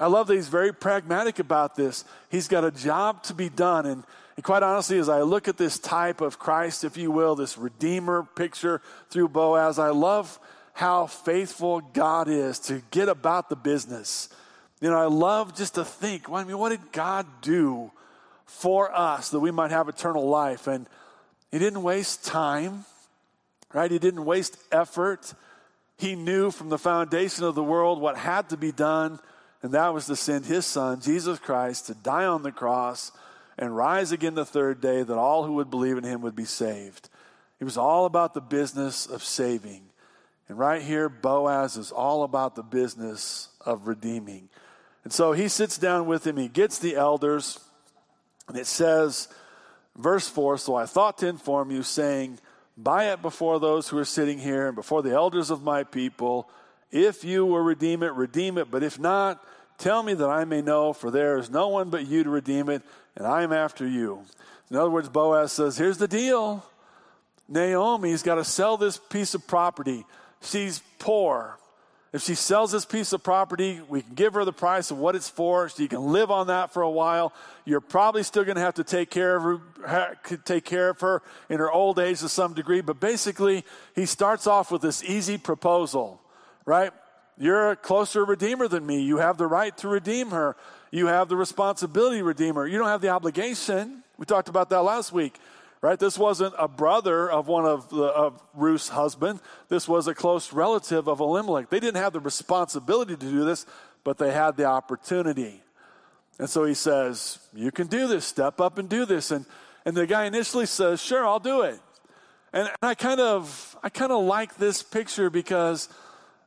I love that he's very pragmatic about this. He's got a job to be done, and and quite honestly, as I look at this type of Christ, if you will, this Redeemer picture through Boaz, I love how faithful God is to get about the business. You know, I love just to think, well, I mean, what did God do for us that we might have eternal life? And He didn't waste time, right? He didn't waste effort. He knew from the foundation of the world what had to be done, and that was to send His Son, Jesus Christ, to die on the cross and rise again the third day that all who would believe in him would be saved. It was all about the business of saving. And right here, Boaz is all about the business of redeeming. And so he sits down with him, he gets the elders, and it says Verse 4 So I thought to inform you, saying, Buy it before those who are sitting here and before the elders of my people. If you will redeem it, redeem it. But if not, tell me that I may know, for there is no one but you to redeem it, and I am after you. In other words, Boaz says, Here's the deal Naomi's got to sell this piece of property. She's poor. If she sells this piece of property, we can give her the price of what it's for. She can live on that for a while. You're probably still going to have to take care of her, take care of her in her old age to some degree. But basically, he starts off with this easy proposal, right? You're a closer redeemer than me. You have the right to redeem her. You have the responsibility to redeem her. You don't have the obligation. We talked about that last week right? This wasn't a brother of one of, the, of Ruth's husband. This was a close relative of Elimelech. They didn't have the responsibility to do this, but they had the opportunity. And so he says, You can do this, step up and do this. And, and the guy initially says, Sure, I'll do it. And, and I kind of I kind of like this picture because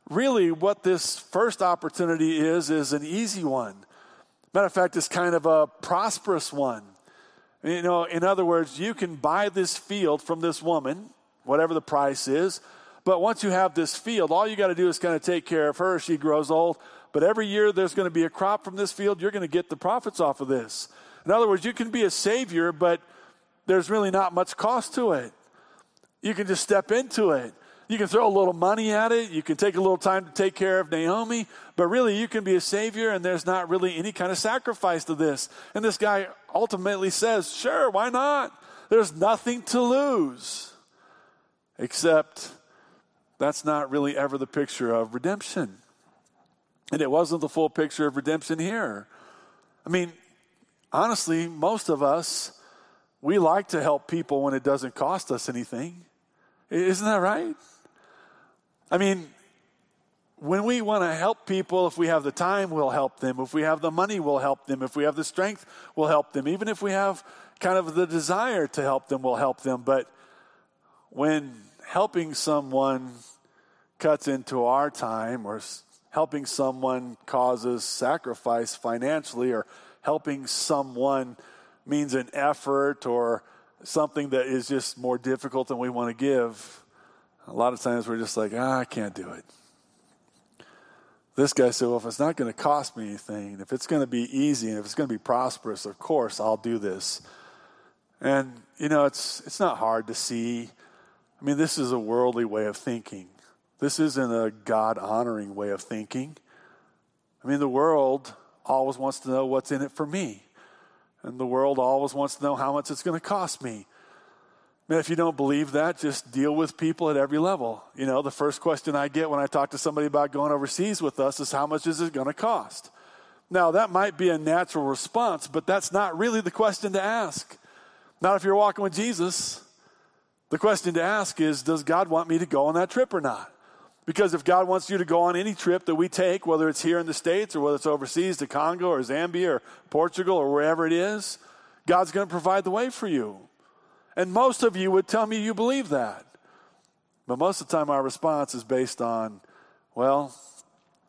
really what this first opportunity is is an easy one. Matter of fact, it's kind of a prosperous one. You know, in other words, you can buy this field from this woman, whatever the price is. But once you have this field, all you got to do is kind of take care of her. As she grows old. But every year there's going to be a crop from this field. You're going to get the profits off of this. In other words, you can be a savior, but there's really not much cost to it. You can just step into it. You can throw a little money at it. You can take a little time to take care of Naomi, but really you can be a savior and there's not really any kind of sacrifice to this. And this guy ultimately says, Sure, why not? There's nothing to lose. Except that's not really ever the picture of redemption. And it wasn't the full picture of redemption here. I mean, honestly, most of us, we like to help people when it doesn't cost us anything. Isn't that right? I mean, when we want to help people, if we have the time, we'll help them. If we have the money, we'll help them. If we have the strength, we'll help them. Even if we have kind of the desire to help them, we'll help them. But when helping someone cuts into our time or helping someone causes sacrifice financially or helping someone means an effort or something that is just more difficult than we want to give, a lot of times we're just like, ah, I can't do it. This guy said, Well, if it's not going to cost me anything, if it's going to be easy, and if it's going to be prosperous, of course I'll do this. And, you know, it's, it's not hard to see. I mean, this is a worldly way of thinking. This isn't a God honoring way of thinking. I mean, the world always wants to know what's in it for me. And the world always wants to know how much it's going to cost me. Man, if you don't believe that, just deal with people at every level. You know, the first question I get when I talk to somebody about going overseas with us is how much is it going to cost? Now, that might be a natural response, but that's not really the question to ask. Not if you're walking with Jesus. The question to ask is Does God want me to go on that trip or not? Because if God wants you to go on any trip that we take, whether it's here in the States or whether it's overseas to Congo or Zambia or Portugal or wherever it is, God's going to provide the way for you. And most of you would tell me you believe that. But most of the time, our response is based on, well,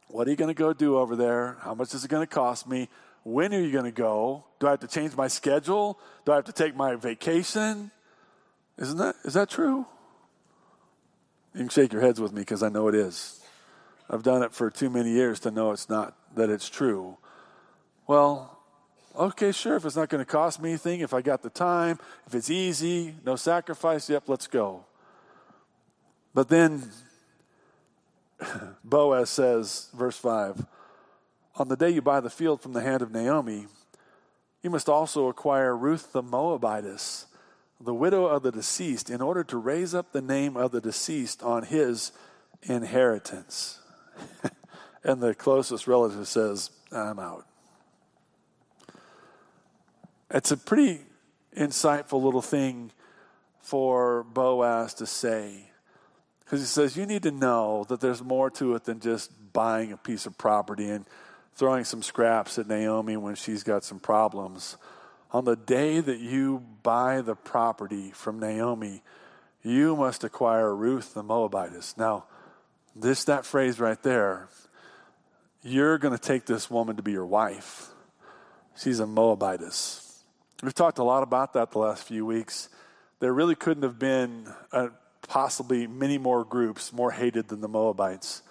what are you going to go do over there? How much is it going to cost me? When are you going to go? Do I have to change my schedule? Do I have to take my vacation? Isn't that is that true? You can shake your heads with me because I know it is. I've done it for too many years to know it's not that it's true. Well, Okay, sure. If it's not going to cost me anything, if I got the time, if it's easy, no sacrifice, yep, let's go. But then Boaz says, verse 5 On the day you buy the field from the hand of Naomi, you must also acquire Ruth the Moabitess, the widow of the deceased, in order to raise up the name of the deceased on his inheritance. and the closest relative says, I'm out. It's a pretty insightful little thing for Boaz to say. Because he says, You need to know that there's more to it than just buying a piece of property and throwing some scraps at Naomi when she's got some problems. On the day that you buy the property from Naomi, you must acquire Ruth the Moabitess. Now, this that phrase right there, you're going to take this woman to be your wife. She's a Moabitess. We've talked a lot about that the last few weeks. There really couldn't have been uh, possibly many more groups more hated than the Moabites.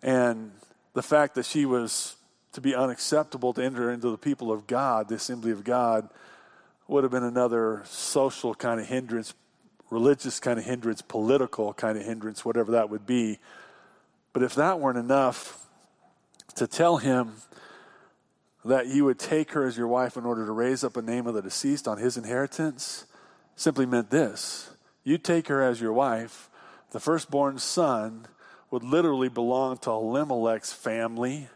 And the fact that she was to be unacceptable to enter into the people of God, the assembly of God, would have been another social kind of hindrance, religious kind of hindrance, political kind of hindrance, whatever that would be. But if that weren't enough to tell him that you would take her as your wife in order to raise up a name of the deceased on his inheritance, simply meant this you take her as your wife, the firstborn son would literally belong to Elimelech's family.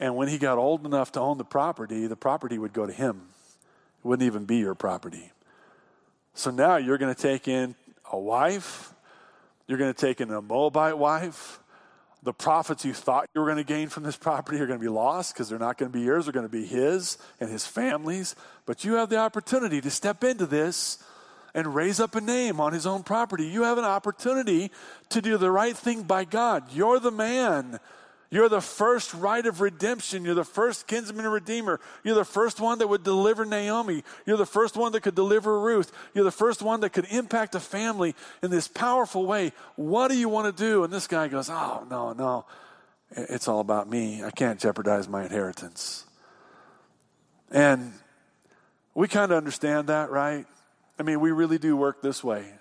And when he got old enough to own the property, the property would go to him. It wouldn't even be your property. So now you're going to take in a wife, you're going to take in a Moabite wife. The profits you thought you were going to gain from this property are going to be lost because they're not going to be yours, they're going to be his and his family's. But you have the opportunity to step into this and raise up a name on his own property. You have an opportunity to do the right thing by God. You're the man. You're the first right of redemption. You're the first kinsman and redeemer. You're the first one that would deliver Naomi. You're the first one that could deliver Ruth. You're the first one that could impact a family in this powerful way. What do you want to do? And this guy goes, Oh, no, no. It's all about me. I can't jeopardize my inheritance. And we kind of understand that, right? I mean, we really do work this way.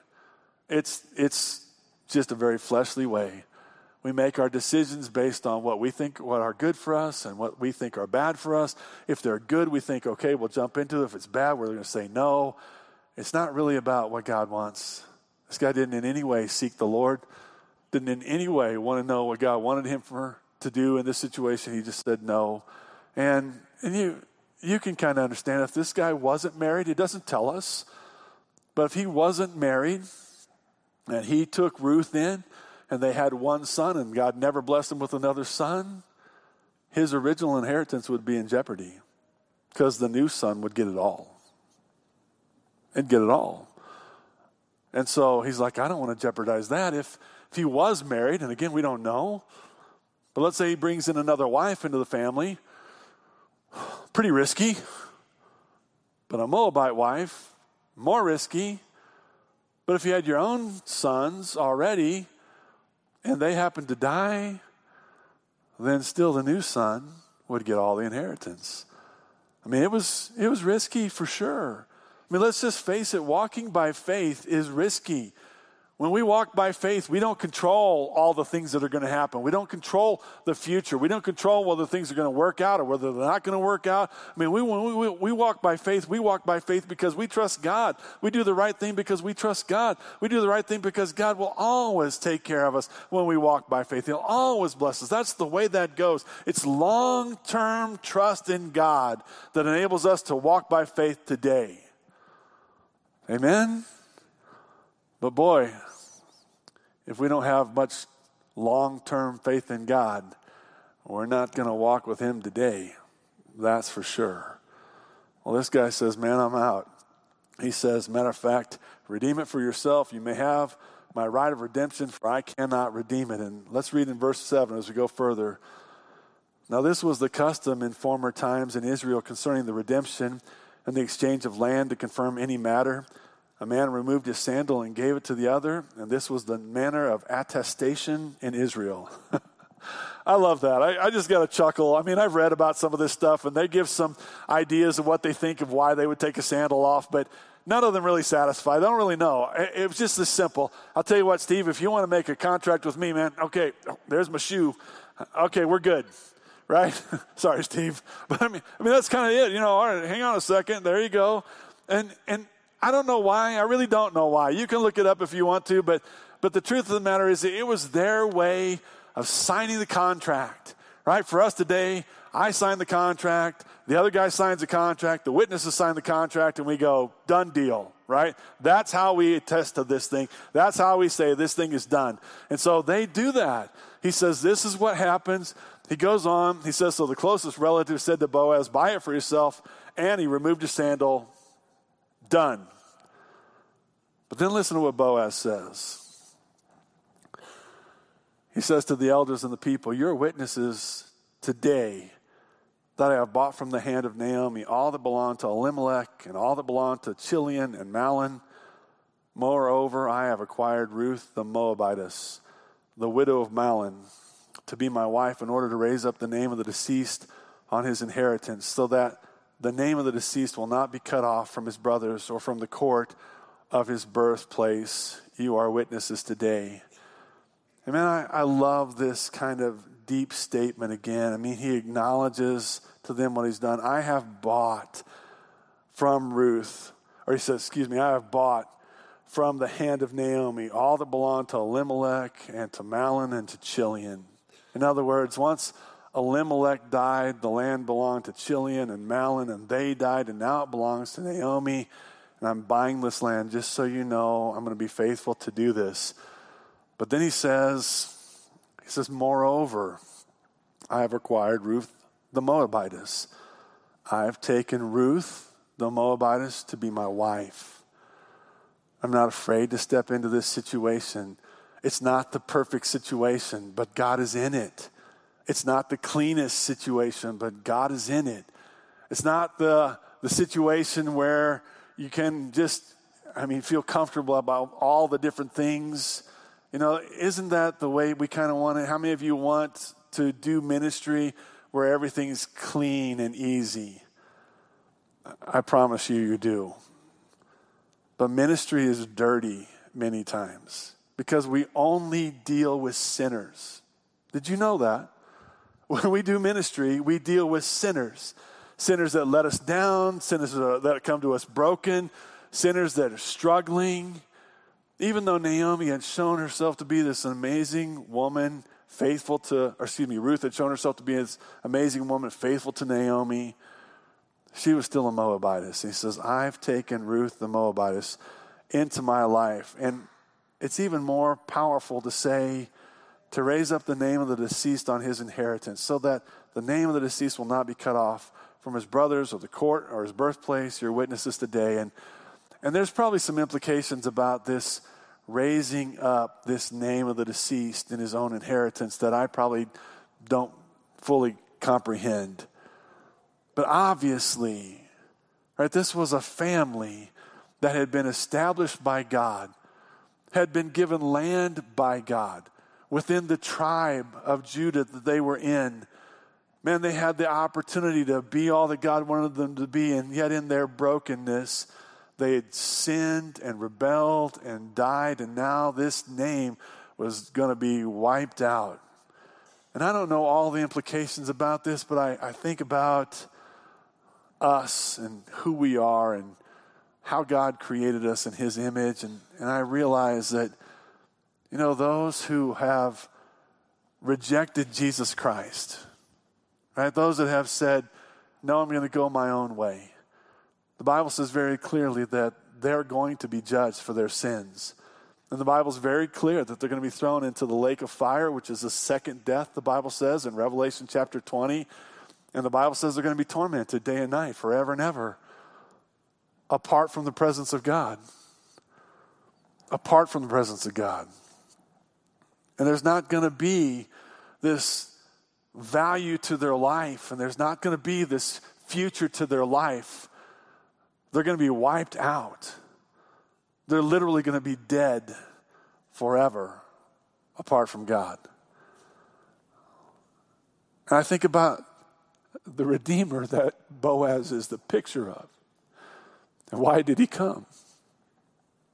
It's, it's just a very fleshly way. We make our decisions based on what we think what are good for us and what we think are bad for us. If they're good, we think, okay, we'll jump into it. If it's bad, we're going to say no. It's not really about what God wants. This guy didn't in any way seek the Lord, didn't in any way want to know what God wanted him for to do in this situation. He just said no. And and you you can kind of understand if this guy wasn't married, it doesn't tell us. But if he wasn't married and he took Ruth in and they had one son and God never blessed him with another son, his original inheritance would be in jeopardy because the new son would get it all. And get it all. And so he's like, I don't want to jeopardize that. If, if he was married, and again, we don't know, but let's say he brings in another wife into the family, pretty risky. But a Moabite wife, more risky. But if you had your own sons already and they happened to die, then still the new son would get all the inheritance. I mean, it was, it was risky for sure. I mean, let's just face it walking by faith is risky. When we walk by faith, we don't control all the things that are going to happen. We don't control the future. We don't control whether things are going to work out or whether they're not going to work out. I mean, we, we, we walk by faith, we walk by faith because we trust God. We do the right thing because we trust God. We do the right thing because God will always take care of us when we walk by faith. He'll always bless us. That's the way that goes. It's long term trust in God that enables us to walk by faith today. Amen? But boy, if we don't have much long term faith in God, we're not going to walk with Him today. That's for sure. Well, this guy says, Man, I'm out. He says, Matter of fact, redeem it for yourself. You may have my right of redemption, for I cannot redeem it. And let's read in verse 7 as we go further. Now, this was the custom in former times in Israel concerning the redemption and the exchange of land to confirm any matter. A man removed his sandal and gave it to the other, and this was the manner of attestation in Israel. I love that. I, I just got to chuckle. I mean, I've read about some of this stuff, and they give some ideas of what they think of why they would take a sandal off, but none of them really satisfy. They don't really know. It, it was just this simple. I'll tell you what, Steve, if you want to make a contract with me, man, okay, there's my shoe. Okay, we're good right? Sorry, Steve. But I mean, I mean that's kind of it. You know, all right, hang on a second. There you go. And and I don't know why. I really don't know why. You can look it up if you want to, but but the truth of the matter is it was their way of signing the contract. Right? For us today, I sign the contract, the other guy signs the contract, the witnesses sign the contract, and we go, done deal, right? That's how we attest to this thing. That's how we say this thing is done. And so they do that. He says, This is what happens. He goes on, he says, So the closest relative said to Boaz, Buy it for yourself. And he removed his sandal. Done. But then listen to what Boaz says. He says to the elders and the people, You're witnesses today that I have bought from the hand of Naomi all that belonged to Elimelech and all that belonged to Chilion and Mahlon. Moreover, I have acquired Ruth the Moabitess, the widow of Mahlon, to be my wife in order to raise up the name of the deceased on his inheritance, so that the name of the deceased will not be cut off from his brothers or from the court of his birthplace. You are witnesses today. And man, I, I love this kind of deep statement again. I mean, he acknowledges to them what he's done. I have bought from Ruth, or he says, excuse me, I have bought from the hand of Naomi all that belonged to Elimelech and to Mahlon and to Chilion. In other words, once Elimelech died, the land belonged to Chilion and Mahlon, and they died, and now it belongs to Naomi. And I'm buying this land just so you know I'm going to be faithful to do this. But then he says, he says, Moreover, I have acquired Ruth the Moabitess. I have taken Ruth the Moabitess to be my wife. I'm not afraid to step into this situation. It's not the perfect situation, but God is in it. It's not the cleanest situation, but God is in it. It's not the, the situation where you can just, I mean, feel comfortable about all the different things. You know, isn't that the way we kind of want it? How many of you want to do ministry where everything's clean and easy? I promise you, you do. But ministry is dirty many times because we only deal with sinners. Did you know that? When we do ministry, we deal with sinners sinners that let us down, sinners that come to us broken, sinners that are struggling. Even though Naomi had shown herself to be this amazing woman, faithful to, or excuse me, Ruth had shown herself to be this amazing woman, faithful to Naomi, she was still a Moabitess. He says, I've taken Ruth the Moabitess into my life. And it's even more powerful to say, to raise up the name of the deceased on his inheritance, so that the name of the deceased will not be cut off from his brothers or the court or his birthplace. You're witnesses today. And, and there's probably some implications about this raising up this name of the deceased in his own inheritance that I probably don't fully comprehend. But obviously, right, this was a family that had been established by God, had been given land by God within the tribe of Judah that they were in. Man, they had the opportunity to be all that God wanted them to be, and yet in their brokenness, they had sinned and rebelled and died, and now this name was going to be wiped out. And I don't know all the implications about this, but I, I think about us and who we are and how God created us in His image. And, and I realize that you know, those who have rejected Jesus Christ, right? Those that have said, no, I'm going to go my own way. The Bible says very clearly that they're going to be judged for their sins. And the Bible's very clear that they're going to be thrown into the lake of fire, which is the second death, the Bible says in Revelation chapter 20. And the Bible says they're going to be tormented day and night, forever and ever, apart from the presence of God. Apart from the presence of God. And there's not going to be this value to their life, and there's not going to be this future to their life. They're going to be wiped out. They're literally going to be dead forever apart from God. And I think about the Redeemer that Boaz is the picture of. And why did he come?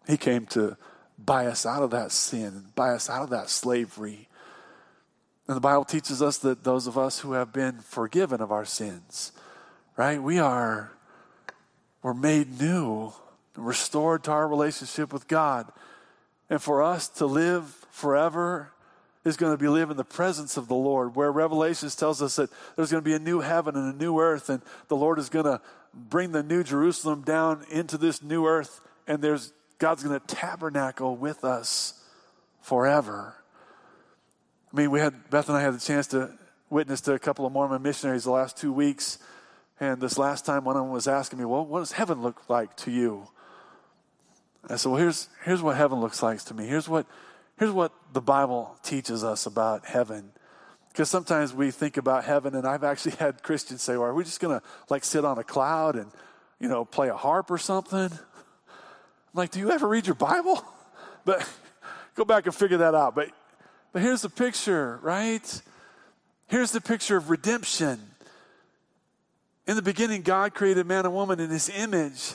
He came to buy us out of that sin, buy us out of that slavery. And the Bible teaches us that those of us who have been forgiven of our sins, right? We are we're made new, restored to our relationship with God. And for us to live forever is going to be live in the presence of the Lord, where Revelations tells us that there's going to be a new heaven and a new earth, and the Lord is going to bring the new Jerusalem down into this new earth, and there's God's going to tabernacle with us forever. I mean, we had, Beth and I had the chance to witness to a couple of Mormon missionaries the last two weeks. And this last time, one of them was asking me, Well, what does heaven look like to you? I said, Well, here's, here's what heaven looks like to me. Here's what, here's what the Bible teaches us about heaven. Because sometimes we think about heaven, and I've actually had Christians say, well, are we just going to like sit on a cloud and, you know, play a harp or something? I'm like, do you ever read your Bible? But go back and figure that out. But, but here's the picture, right? Here's the picture of redemption. In the beginning, God created man and woman in his image.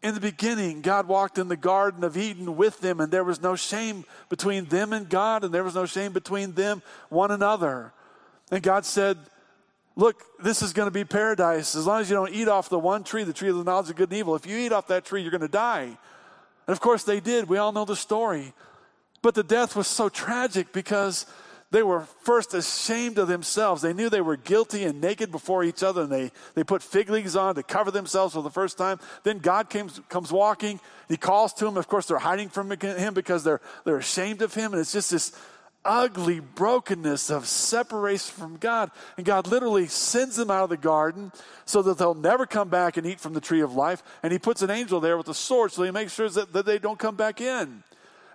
In the beginning, God walked in the Garden of Eden with them, and there was no shame between them and God, and there was no shame between them, one another. And God said, Look, this is going to be paradise as long as you don't eat off the one tree, the tree of the knowledge of good and evil. If you eat off that tree, you're going to die. And of course, they did. We all know the story. But the death was so tragic because they were first ashamed of themselves. They knew they were guilty and naked before each other, and they, they put fig leaves on to cover themselves for the first time. Then God comes, comes walking. He calls to them. Of course, they're hiding from him because they're, they're ashamed of him. And it's just this ugly brokenness of separation from God. And God literally sends them out of the garden so that they'll never come back and eat from the tree of life. And He puts an angel there with a sword so He makes sure that, that they don't come back in.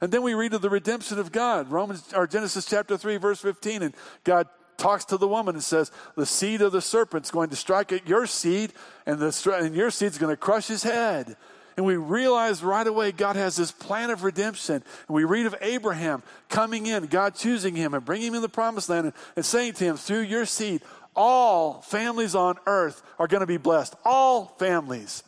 And then we read of the redemption of God, Romans or Genesis chapter 3, verse 15, and God talks to the woman and says, The seed of the serpent's going to strike at your seed, and, the, and your seed's going to crush his head. And we realize right away God has this plan of redemption. And we read of Abraham coming in, God choosing him and bringing him in the promised land and, and saying to him, Through your seed, all families on earth are going to be blessed. All families.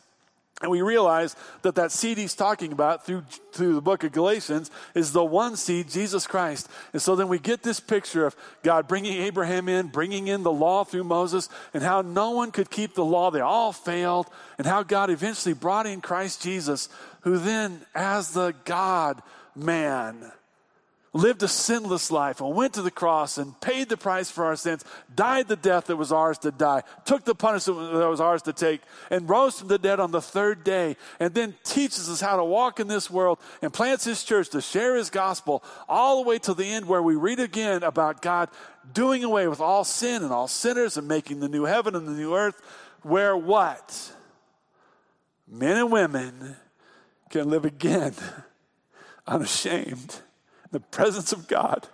And we realize that that seed he's talking about through, through the book of Galatians is the one seed, Jesus Christ. And so then we get this picture of God bringing Abraham in, bringing in the law through Moses, and how no one could keep the law. They all failed, and how God eventually brought in Christ Jesus, who then, as the God man, lived a sinless life and went to the cross and paid the price for our sins, died the death that was ours to die, took the punishment that was ours to take, and rose from the dead on the third day, and then teaches us how to walk in this world and plants his church to share his gospel all the way to the end where we read again about God doing away with all sin and all sinners and making the new heaven and the new earth where what? Men and women can live again unashamed the presence of God.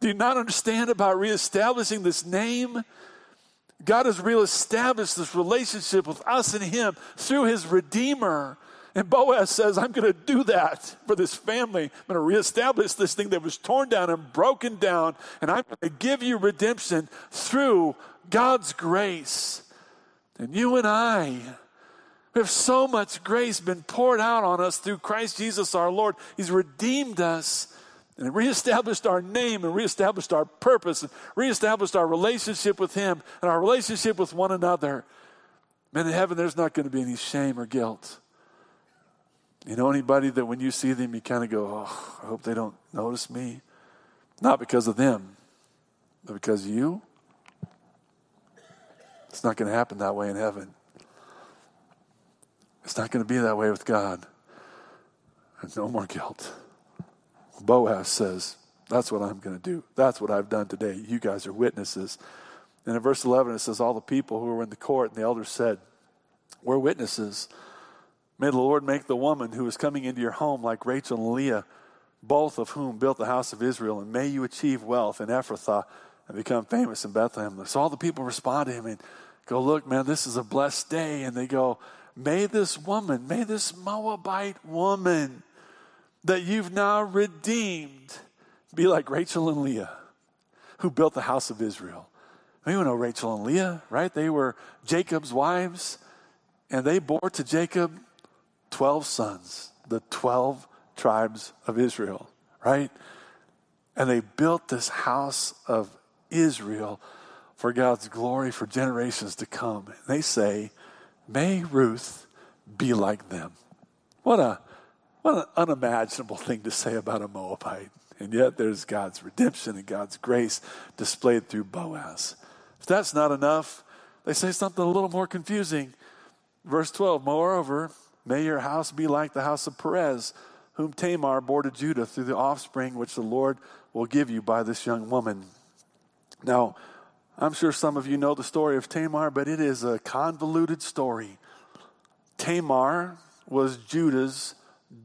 Do you not understand about reestablishing this name? God has reestablished this relationship with us and Him through His Redeemer. And Boaz says, I'm going to do that for this family. I'm going to reestablish this thing that was torn down and broken down. And I'm going to give you redemption through God's grace. And you and I, have so much grace been poured out on us through Christ Jesus our Lord. He's redeemed us and reestablished our name and reestablished our purpose and reestablished our relationship with Him and our relationship with one another. Man, in heaven, there's not going to be any shame or guilt. You know anybody that when you see them, you kind of go, oh, I hope they don't notice me? Not because of them, but because of you? It's not going to happen that way in heaven. It's not going to be that way with God. There's no more guilt. Boaz says, That's what I'm going to do. That's what I've done today. You guys are witnesses. And in verse 11, it says, All the people who were in the court and the elders said, We're witnesses. May the Lord make the woman who is coming into your home like Rachel and Leah, both of whom built the house of Israel, and may you achieve wealth in Ephrathah and become famous in Bethlehem. So all the people respond to him and go, Look, man, this is a blessed day. And they go, May this woman, may this Moabite woman that you've now redeemed be like Rachel and Leah, who built the house of Israel. We know Rachel and Leah, right? They were Jacob's wives, and they bore to Jacob 12 sons, the 12 tribes of Israel, right? And they built this house of Israel for God's glory for generations to come. And they say, May Ruth be like them. What a what an unimaginable thing to say about a Moabite. And yet there's God's redemption and God's grace displayed through Boaz. If that's not enough, they say something a little more confusing. Verse 12, moreover, may your house be like the house of Perez, whom Tamar bore to Judah through the offspring which the Lord will give you by this young woman. Now, I'm sure some of you know the story of Tamar, but it is a convoluted story. Tamar was Judah's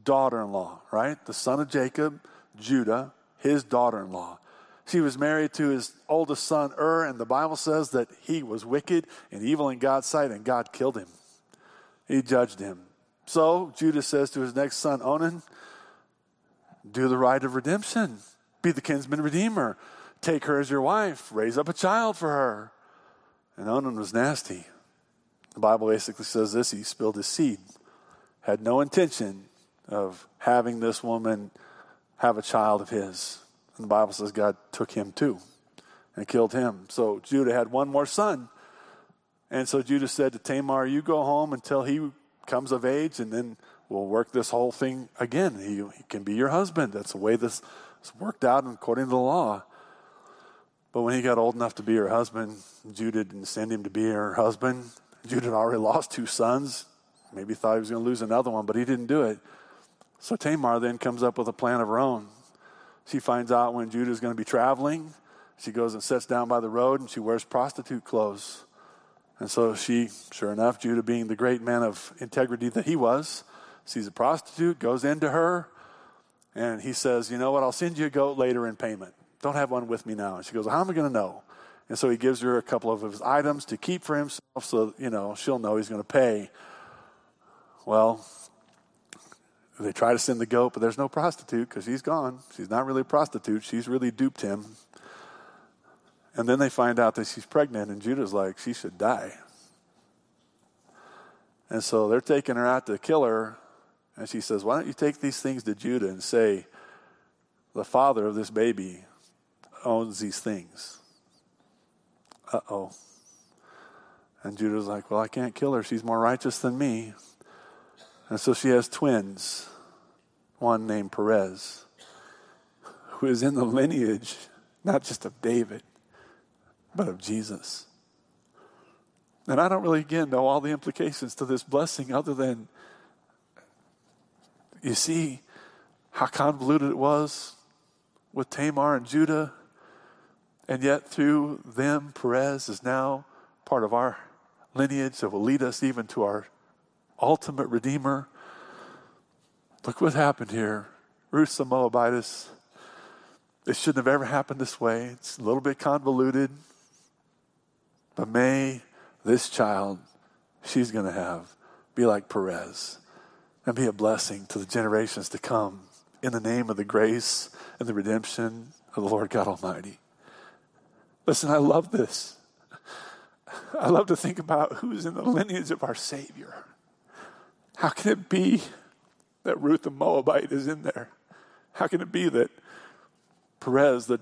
daughter in law, right? The son of Jacob, Judah, his daughter in law. She was married to his oldest son, Ur, and the Bible says that he was wicked and evil in God's sight, and God killed him. He judged him. So Judah says to his next son, Onan, do the rite of redemption, be the kinsman redeemer, take her as your wife, raise up a child for her. And Onan was nasty. The Bible basically says this he spilled his seed, had no intention of having this woman have a child of his. And the Bible says God took him too and killed him. So Judah had one more son. And so Judah said to Tamar, You go home until he comes of age, and then we'll work this whole thing again. He, he can be your husband. That's the way this is worked out according to the law. But when he got old enough to be her husband, Judah didn't send him to be her husband. Judah had already lost two sons. Maybe thought he was going to lose another one, but he didn't do it. So Tamar then comes up with a plan of her own. She finds out when Judah is going to be traveling. She goes and sits down by the road and she wears prostitute clothes. And so she, sure enough, Judah being the great man of integrity that he was, sees a prostitute, goes into her, and he says, You know what? I'll send you a goat later in payment. Don't have one with me now. And she goes, How am I going to know? And so he gives her a couple of his items to keep for himself so, you know, she'll know he's going to pay. Well, they try to send the goat, but there's no prostitute because she's gone. She's not really a prostitute. She's really duped him. And then they find out that she's pregnant, and Judah's like, she should die. And so they're taking her out to kill her. And she says, Why don't you take these things to Judah and say, the father of this baby owns these things? Uh oh. And Judah's like, Well, I can't kill her. She's more righteous than me. And so she has twins, one named Perez, who is in the lineage not just of David, but of Jesus. And I don't really, again, know all the implications to this blessing other than you see how convoluted it was with Tamar and Judah. And yet, through them, Perez is now part of our lineage that will lead us even to our ultimate Redeemer. Look what happened here. Ruth the Moabitess. It shouldn't have ever happened this way. It's a little bit convoluted. But may this child she's going to have be like Perez and be a blessing to the generations to come in the name of the grace and the redemption of the Lord God Almighty. Listen, I love this. I love to think about who's in the lineage of our Savior. How can it be that Ruth the Moabite is in there? How can it be that Perez, the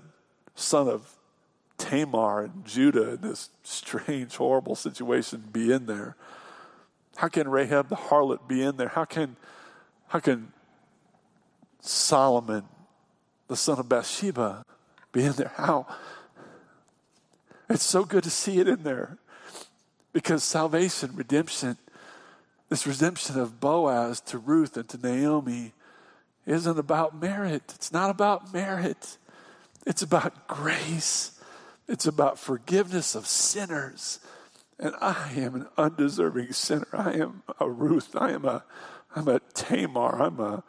son of Tamar and Judah in this strange, horrible situation be in there? How can Rahab the harlot be in there? How can, how can Solomon, the son of Bathsheba, be in there? How? It's so good to see it in there because salvation, redemption, this redemption of Boaz to Ruth and to Naomi isn't about merit. It's not about merit. It's about grace. It's about forgiveness of sinners. And I am an undeserving sinner. I am a Ruth. I am a I'm a Tamar. I'm a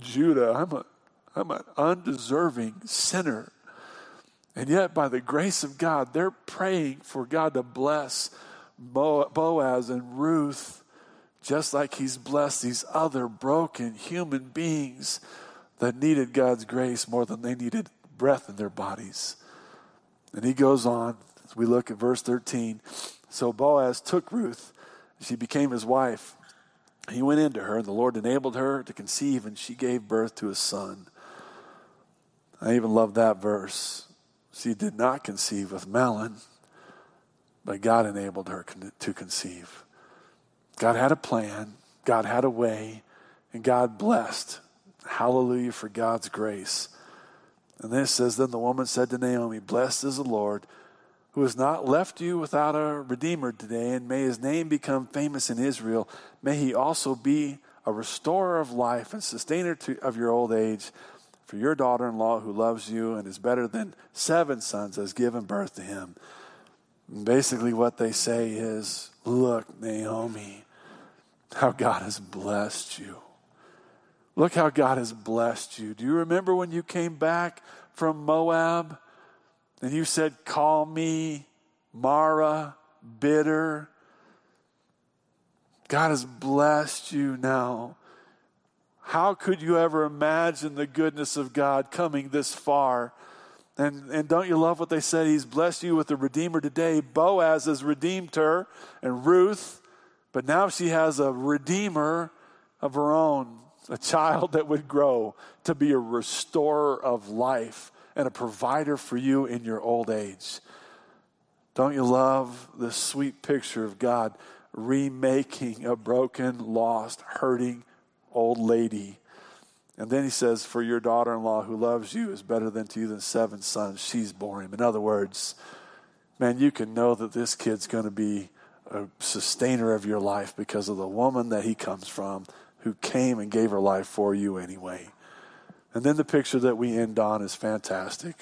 Judah. I'm a I'm an undeserving sinner. And yet, by the grace of God, they're praying for God to bless Boaz and Ruth, just like He's blessed these other broken human beings that needed God's grace more than they needed breath in their bodies. And he goes on, as we look at verse 13. So Boaz took Ruth, she became his wife. He went into her, and the Lord enabled her to conceive, and she gave birth to a son. I even love that verse. She did not conceive with Mahlon, but God enabled her to conceive. God had a plan, God had a way, and God blessed. Hallelujah for God's grace. And then it says, Then the woman said to Naomi, Blessed is the Lord, who has not left you without a redeemer today, and may his name become famous in Israel. May he also be a restorer of life and sustainer to, of your old age. For your daughter in law, who loves you and is better than seven sons, has given birth to him. And basically, what they say is, Look, Naomi, how God has blessed you. Look how God has blessed you. Do you remember when you came back from Moab? And you said, Call me Mara, bitter. God has blessed you now. How could you ever imagine the goodness of God coming this far? And, and don't you love what they said? He's blessed you with a redeemer today. Boaz has redeemed her and Ruth, but now she has a redeemer of her own, a child that would grow to be a restorer of life and a provider for you in your old age. Don't you love this sweet picture of God remaking a broken, lost, hurting old lady? And then he says, For your daughter in law who loves you is better than to you than seven sons. She's bore him. In other words, man, you can know that this kid's going to be a sustainer of your life because of the woman that he comes from who came and gave her life for you anyway. And then the picture that we end on is fantastic.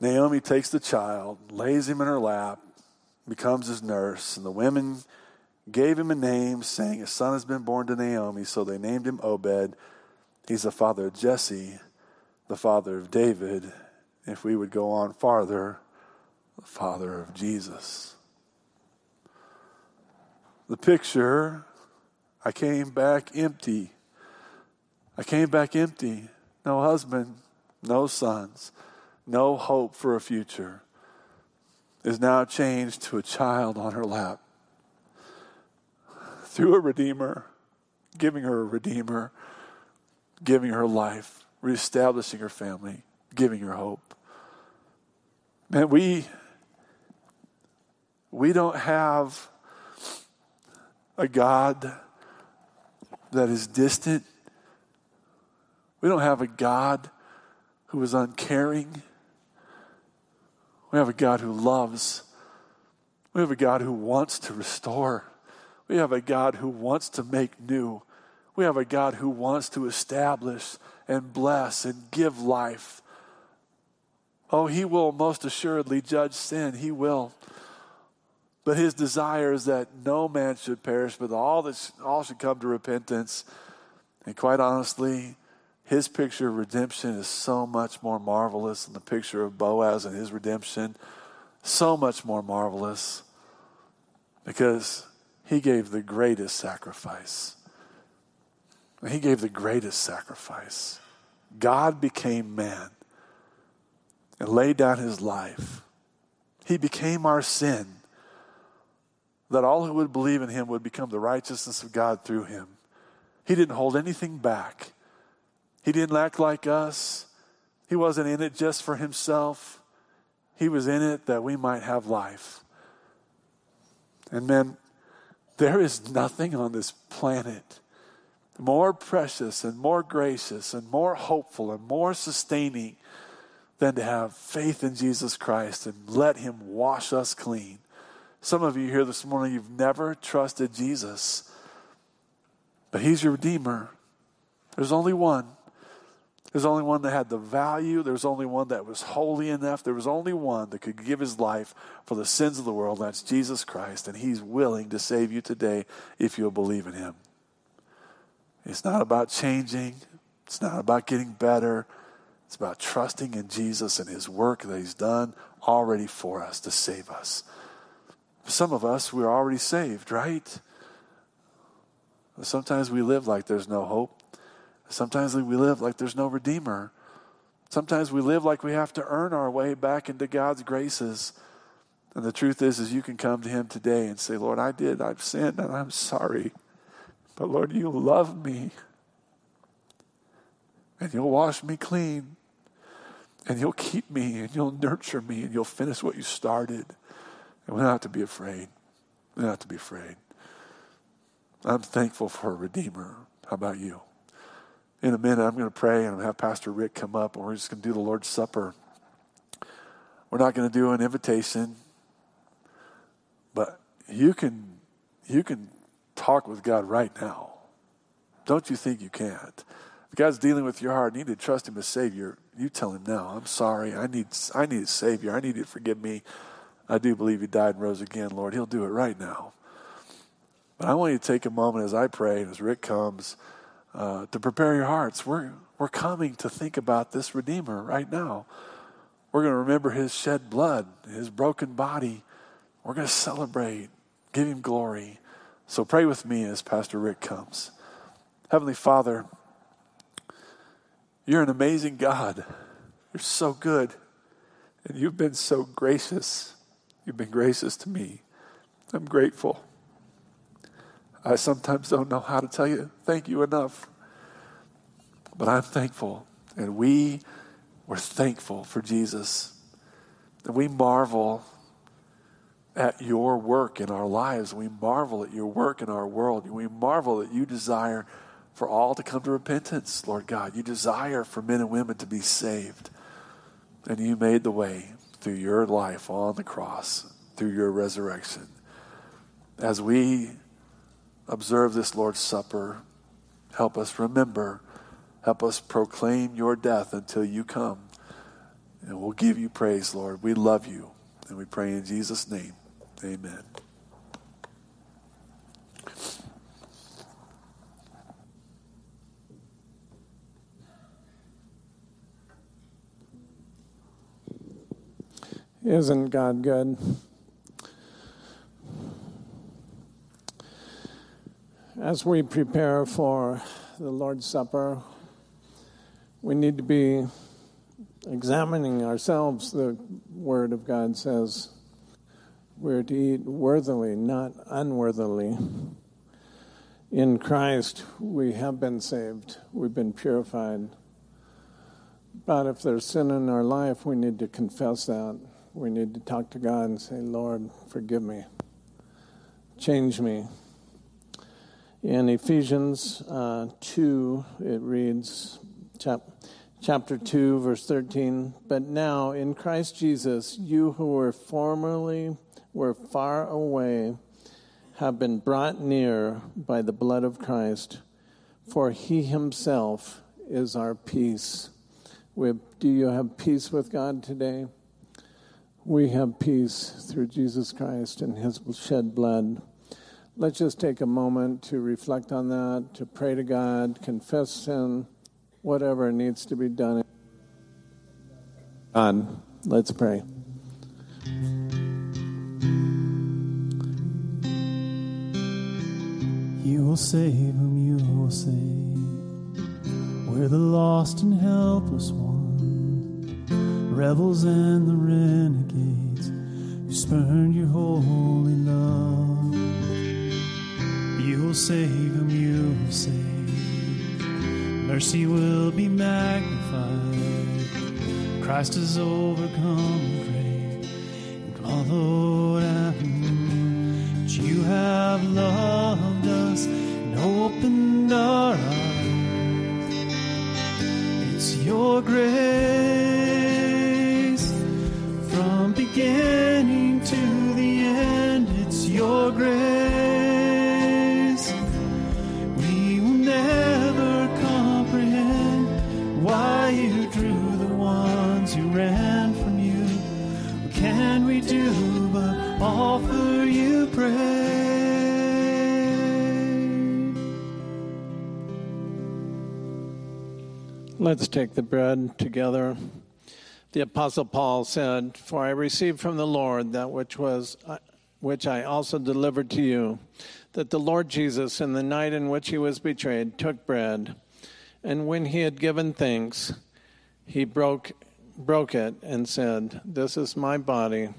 Naomi takes the child, lays him in her lap, becomes his nurse, and the women gave him a name, saying, A son has been born to Naomi. So they named him Obed. He's the father of Jesse, the father of David. If we would go on farther, the father of Jesus. The picture, I came back empty. I came back empty. No husband, no sons no hope for a future, is now changed to a child on her lap. Through a Redeemer, giving her a Redeemer, giving her life, reestablishing her family, giving her hope. Man, we, we don't have a God that is distant. We don't have a God who is uncaring. We have a God who loves. We have a God who wants to restore. We have a God who wants to make new. We have a God who wants to establish and bless and give life. Oh, He will most assuredly judge sin. He will. But His desire is that no man should perish, but all, that, all should come to repentance. And quite honestly, his picture of redemption is so much more marvelous than the picture of Boaz and his redemption. So much more marvelous because he gave the greatest sacrifice. He gave the greatest sacrifice. God became man and laid down his life. He became our sin, that all who would believe in him would become the righteousness of God through him. He didn't hold anything back. He didn't act like us. He wasn't in it just for himself. He was in it that we might have life. And man, there is nothing on this planet more precious and more gracious and more hopeful and more sustaining than to have faith in Jesus Christ and let Him wash us clean. Some of you here this morning, you've never trusted Jesus, but He's your Redeemer. There's only one. There's only one that had the value. There's only one that was holy enough. There was only one that could give his life for the sins of the world. That's Jesus Christ. And he's willing to save you today if you'll believe in him. It's not about changing, it's not about getting better. It's about trusting in Jesus and his work that he's done already for us to save us. some of us, we're already saved, right? Sometimes we live like there's no hope. Sometimes we live like there's no Redeemer. Sometimes we live like we have to earn our way back into God's graces. And the truth is, is you can come to Him today and say, Lord, I did, I've sinned, and I'm sorry. But Lord, you love me. And you'll wash me clean. And you'll keep me, and you'll nurture me, and you'll finish what you started. And we don't have to be afraid. We don't have to be afraid. I'm thankful for a Redeemer. How about you? In a minute, I'm going to pray and I'm have Pastor Rick come up and we're just going to do the Lord's Supper. We're not going to do an invitation, but you can, you can talk with God right now. Don't you think you can't? If God's dealing with your heart, you need to trust Him as Savior. You tell Him now, I'm sorry. I need, I need a Savior. I need you to forgive me. I do believe He died and rose again, Lord. He'll do it right now. But I want you to take a moment as I pray and as Rick comes uh, to prepare your hearts. We're, we're coming to think about this Redeemer right now. We're going to remember his shed blood, his broken body. We're going to celebrate, give him glory. So pray with me as Pastor Rick comes. Heavenly Father, you're an amazing God. You're so good. And you've been so gracious. You've been gracious to me. I'm grateful. I sometimes don't know how to tell you thank you enough. But I'm thankful. And we were thankful for Jesus. And we marvel at your work in our lives. We marvel at your work in our world. We marvel that you desire for all to come to repentance, Lord God. You desire for men and women to be saved. And you made the way through your life on the cross, through your resurrection. As we observe this Lord's Supper, help us remember, help us proclaim your death until you come. And we'll give you praise, Lord. We love you. And we pray in Jesus' name. Amen. Isn't God good? As we prepare for the Lord's Supper, we need to be examining ourselves. The Word of God says we're to eat worthily, not unworthily. In Christ, we have been saved, we've been purified. But if there's sin in our life, we need to confess that. We need to talk to God and say, Lord, forgive me, change me. In Ephesians uh, 2, it reads, chap- chapter 2, verse 13, But now in Christ Jesus, you who were formerly were far away have been brought near by the blood of Christ, for he himself is our peace. Have, do you have peace with God today? We have peace through Jesus Christ and his shed blood. Let's just take a moment to reflect on that, to pray to God, confess sin, whatever needs to be done. God, let's pray. You will save whom you will save. We're the lost and helpless ones, rebels and the renegades who spurned your holy love. You will save whom you will save. Mercy will be magnified. Christ has overcome the grave and you have loved us and opened our eyes. It's your grace Let's take the bread together. The apostle Paul said, "For I received from the Lord that which was uh, which I also delivered to you, that the Lord Jesus in the night in which he was betrayed took bread, and when he had given thanks, he broke broke it and said, "This is my body,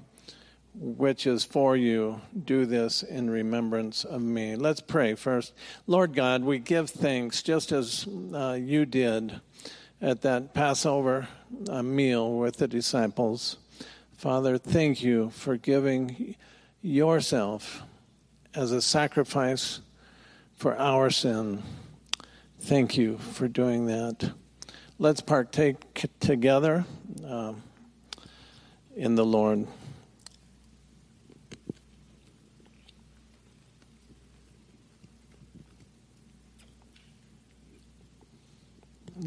which is for you. Do this in remembrance of me." Let's pray first. Lord God, we give thanks just as uh, you did at that Passover uh, meal with the disciples. Father, thank you for giving yourself as a sacrifice for our sin. Thank you for doing that. Let's partake together um, in the Lord.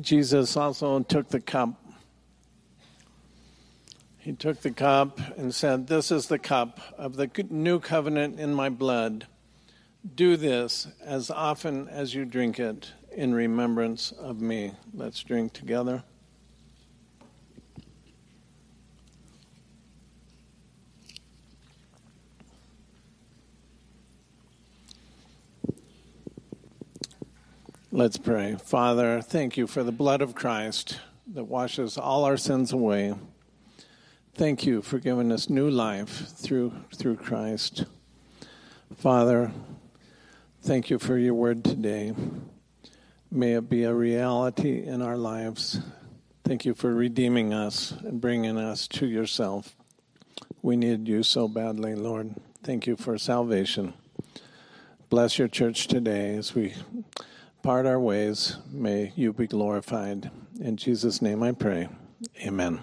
Jesus also took the cup. He took the cup and said, This is the cup of the new covenant in my blood. Do this as often as you drink it in remembrance of me. Let's drink together. Let's pray. Father, thank you for the blood of Christ that washes all our sins away. Thank you for giving us new life through through Christ. Father, thank you for your word today. May it be a reality in our lives. Thank you for redeeming us and bringing us to yourself. We need you so badly, Lord. Thank you for salvation. Bless your church today as we part our ways. May you be glorified. In Jesus' name I pray. Amen.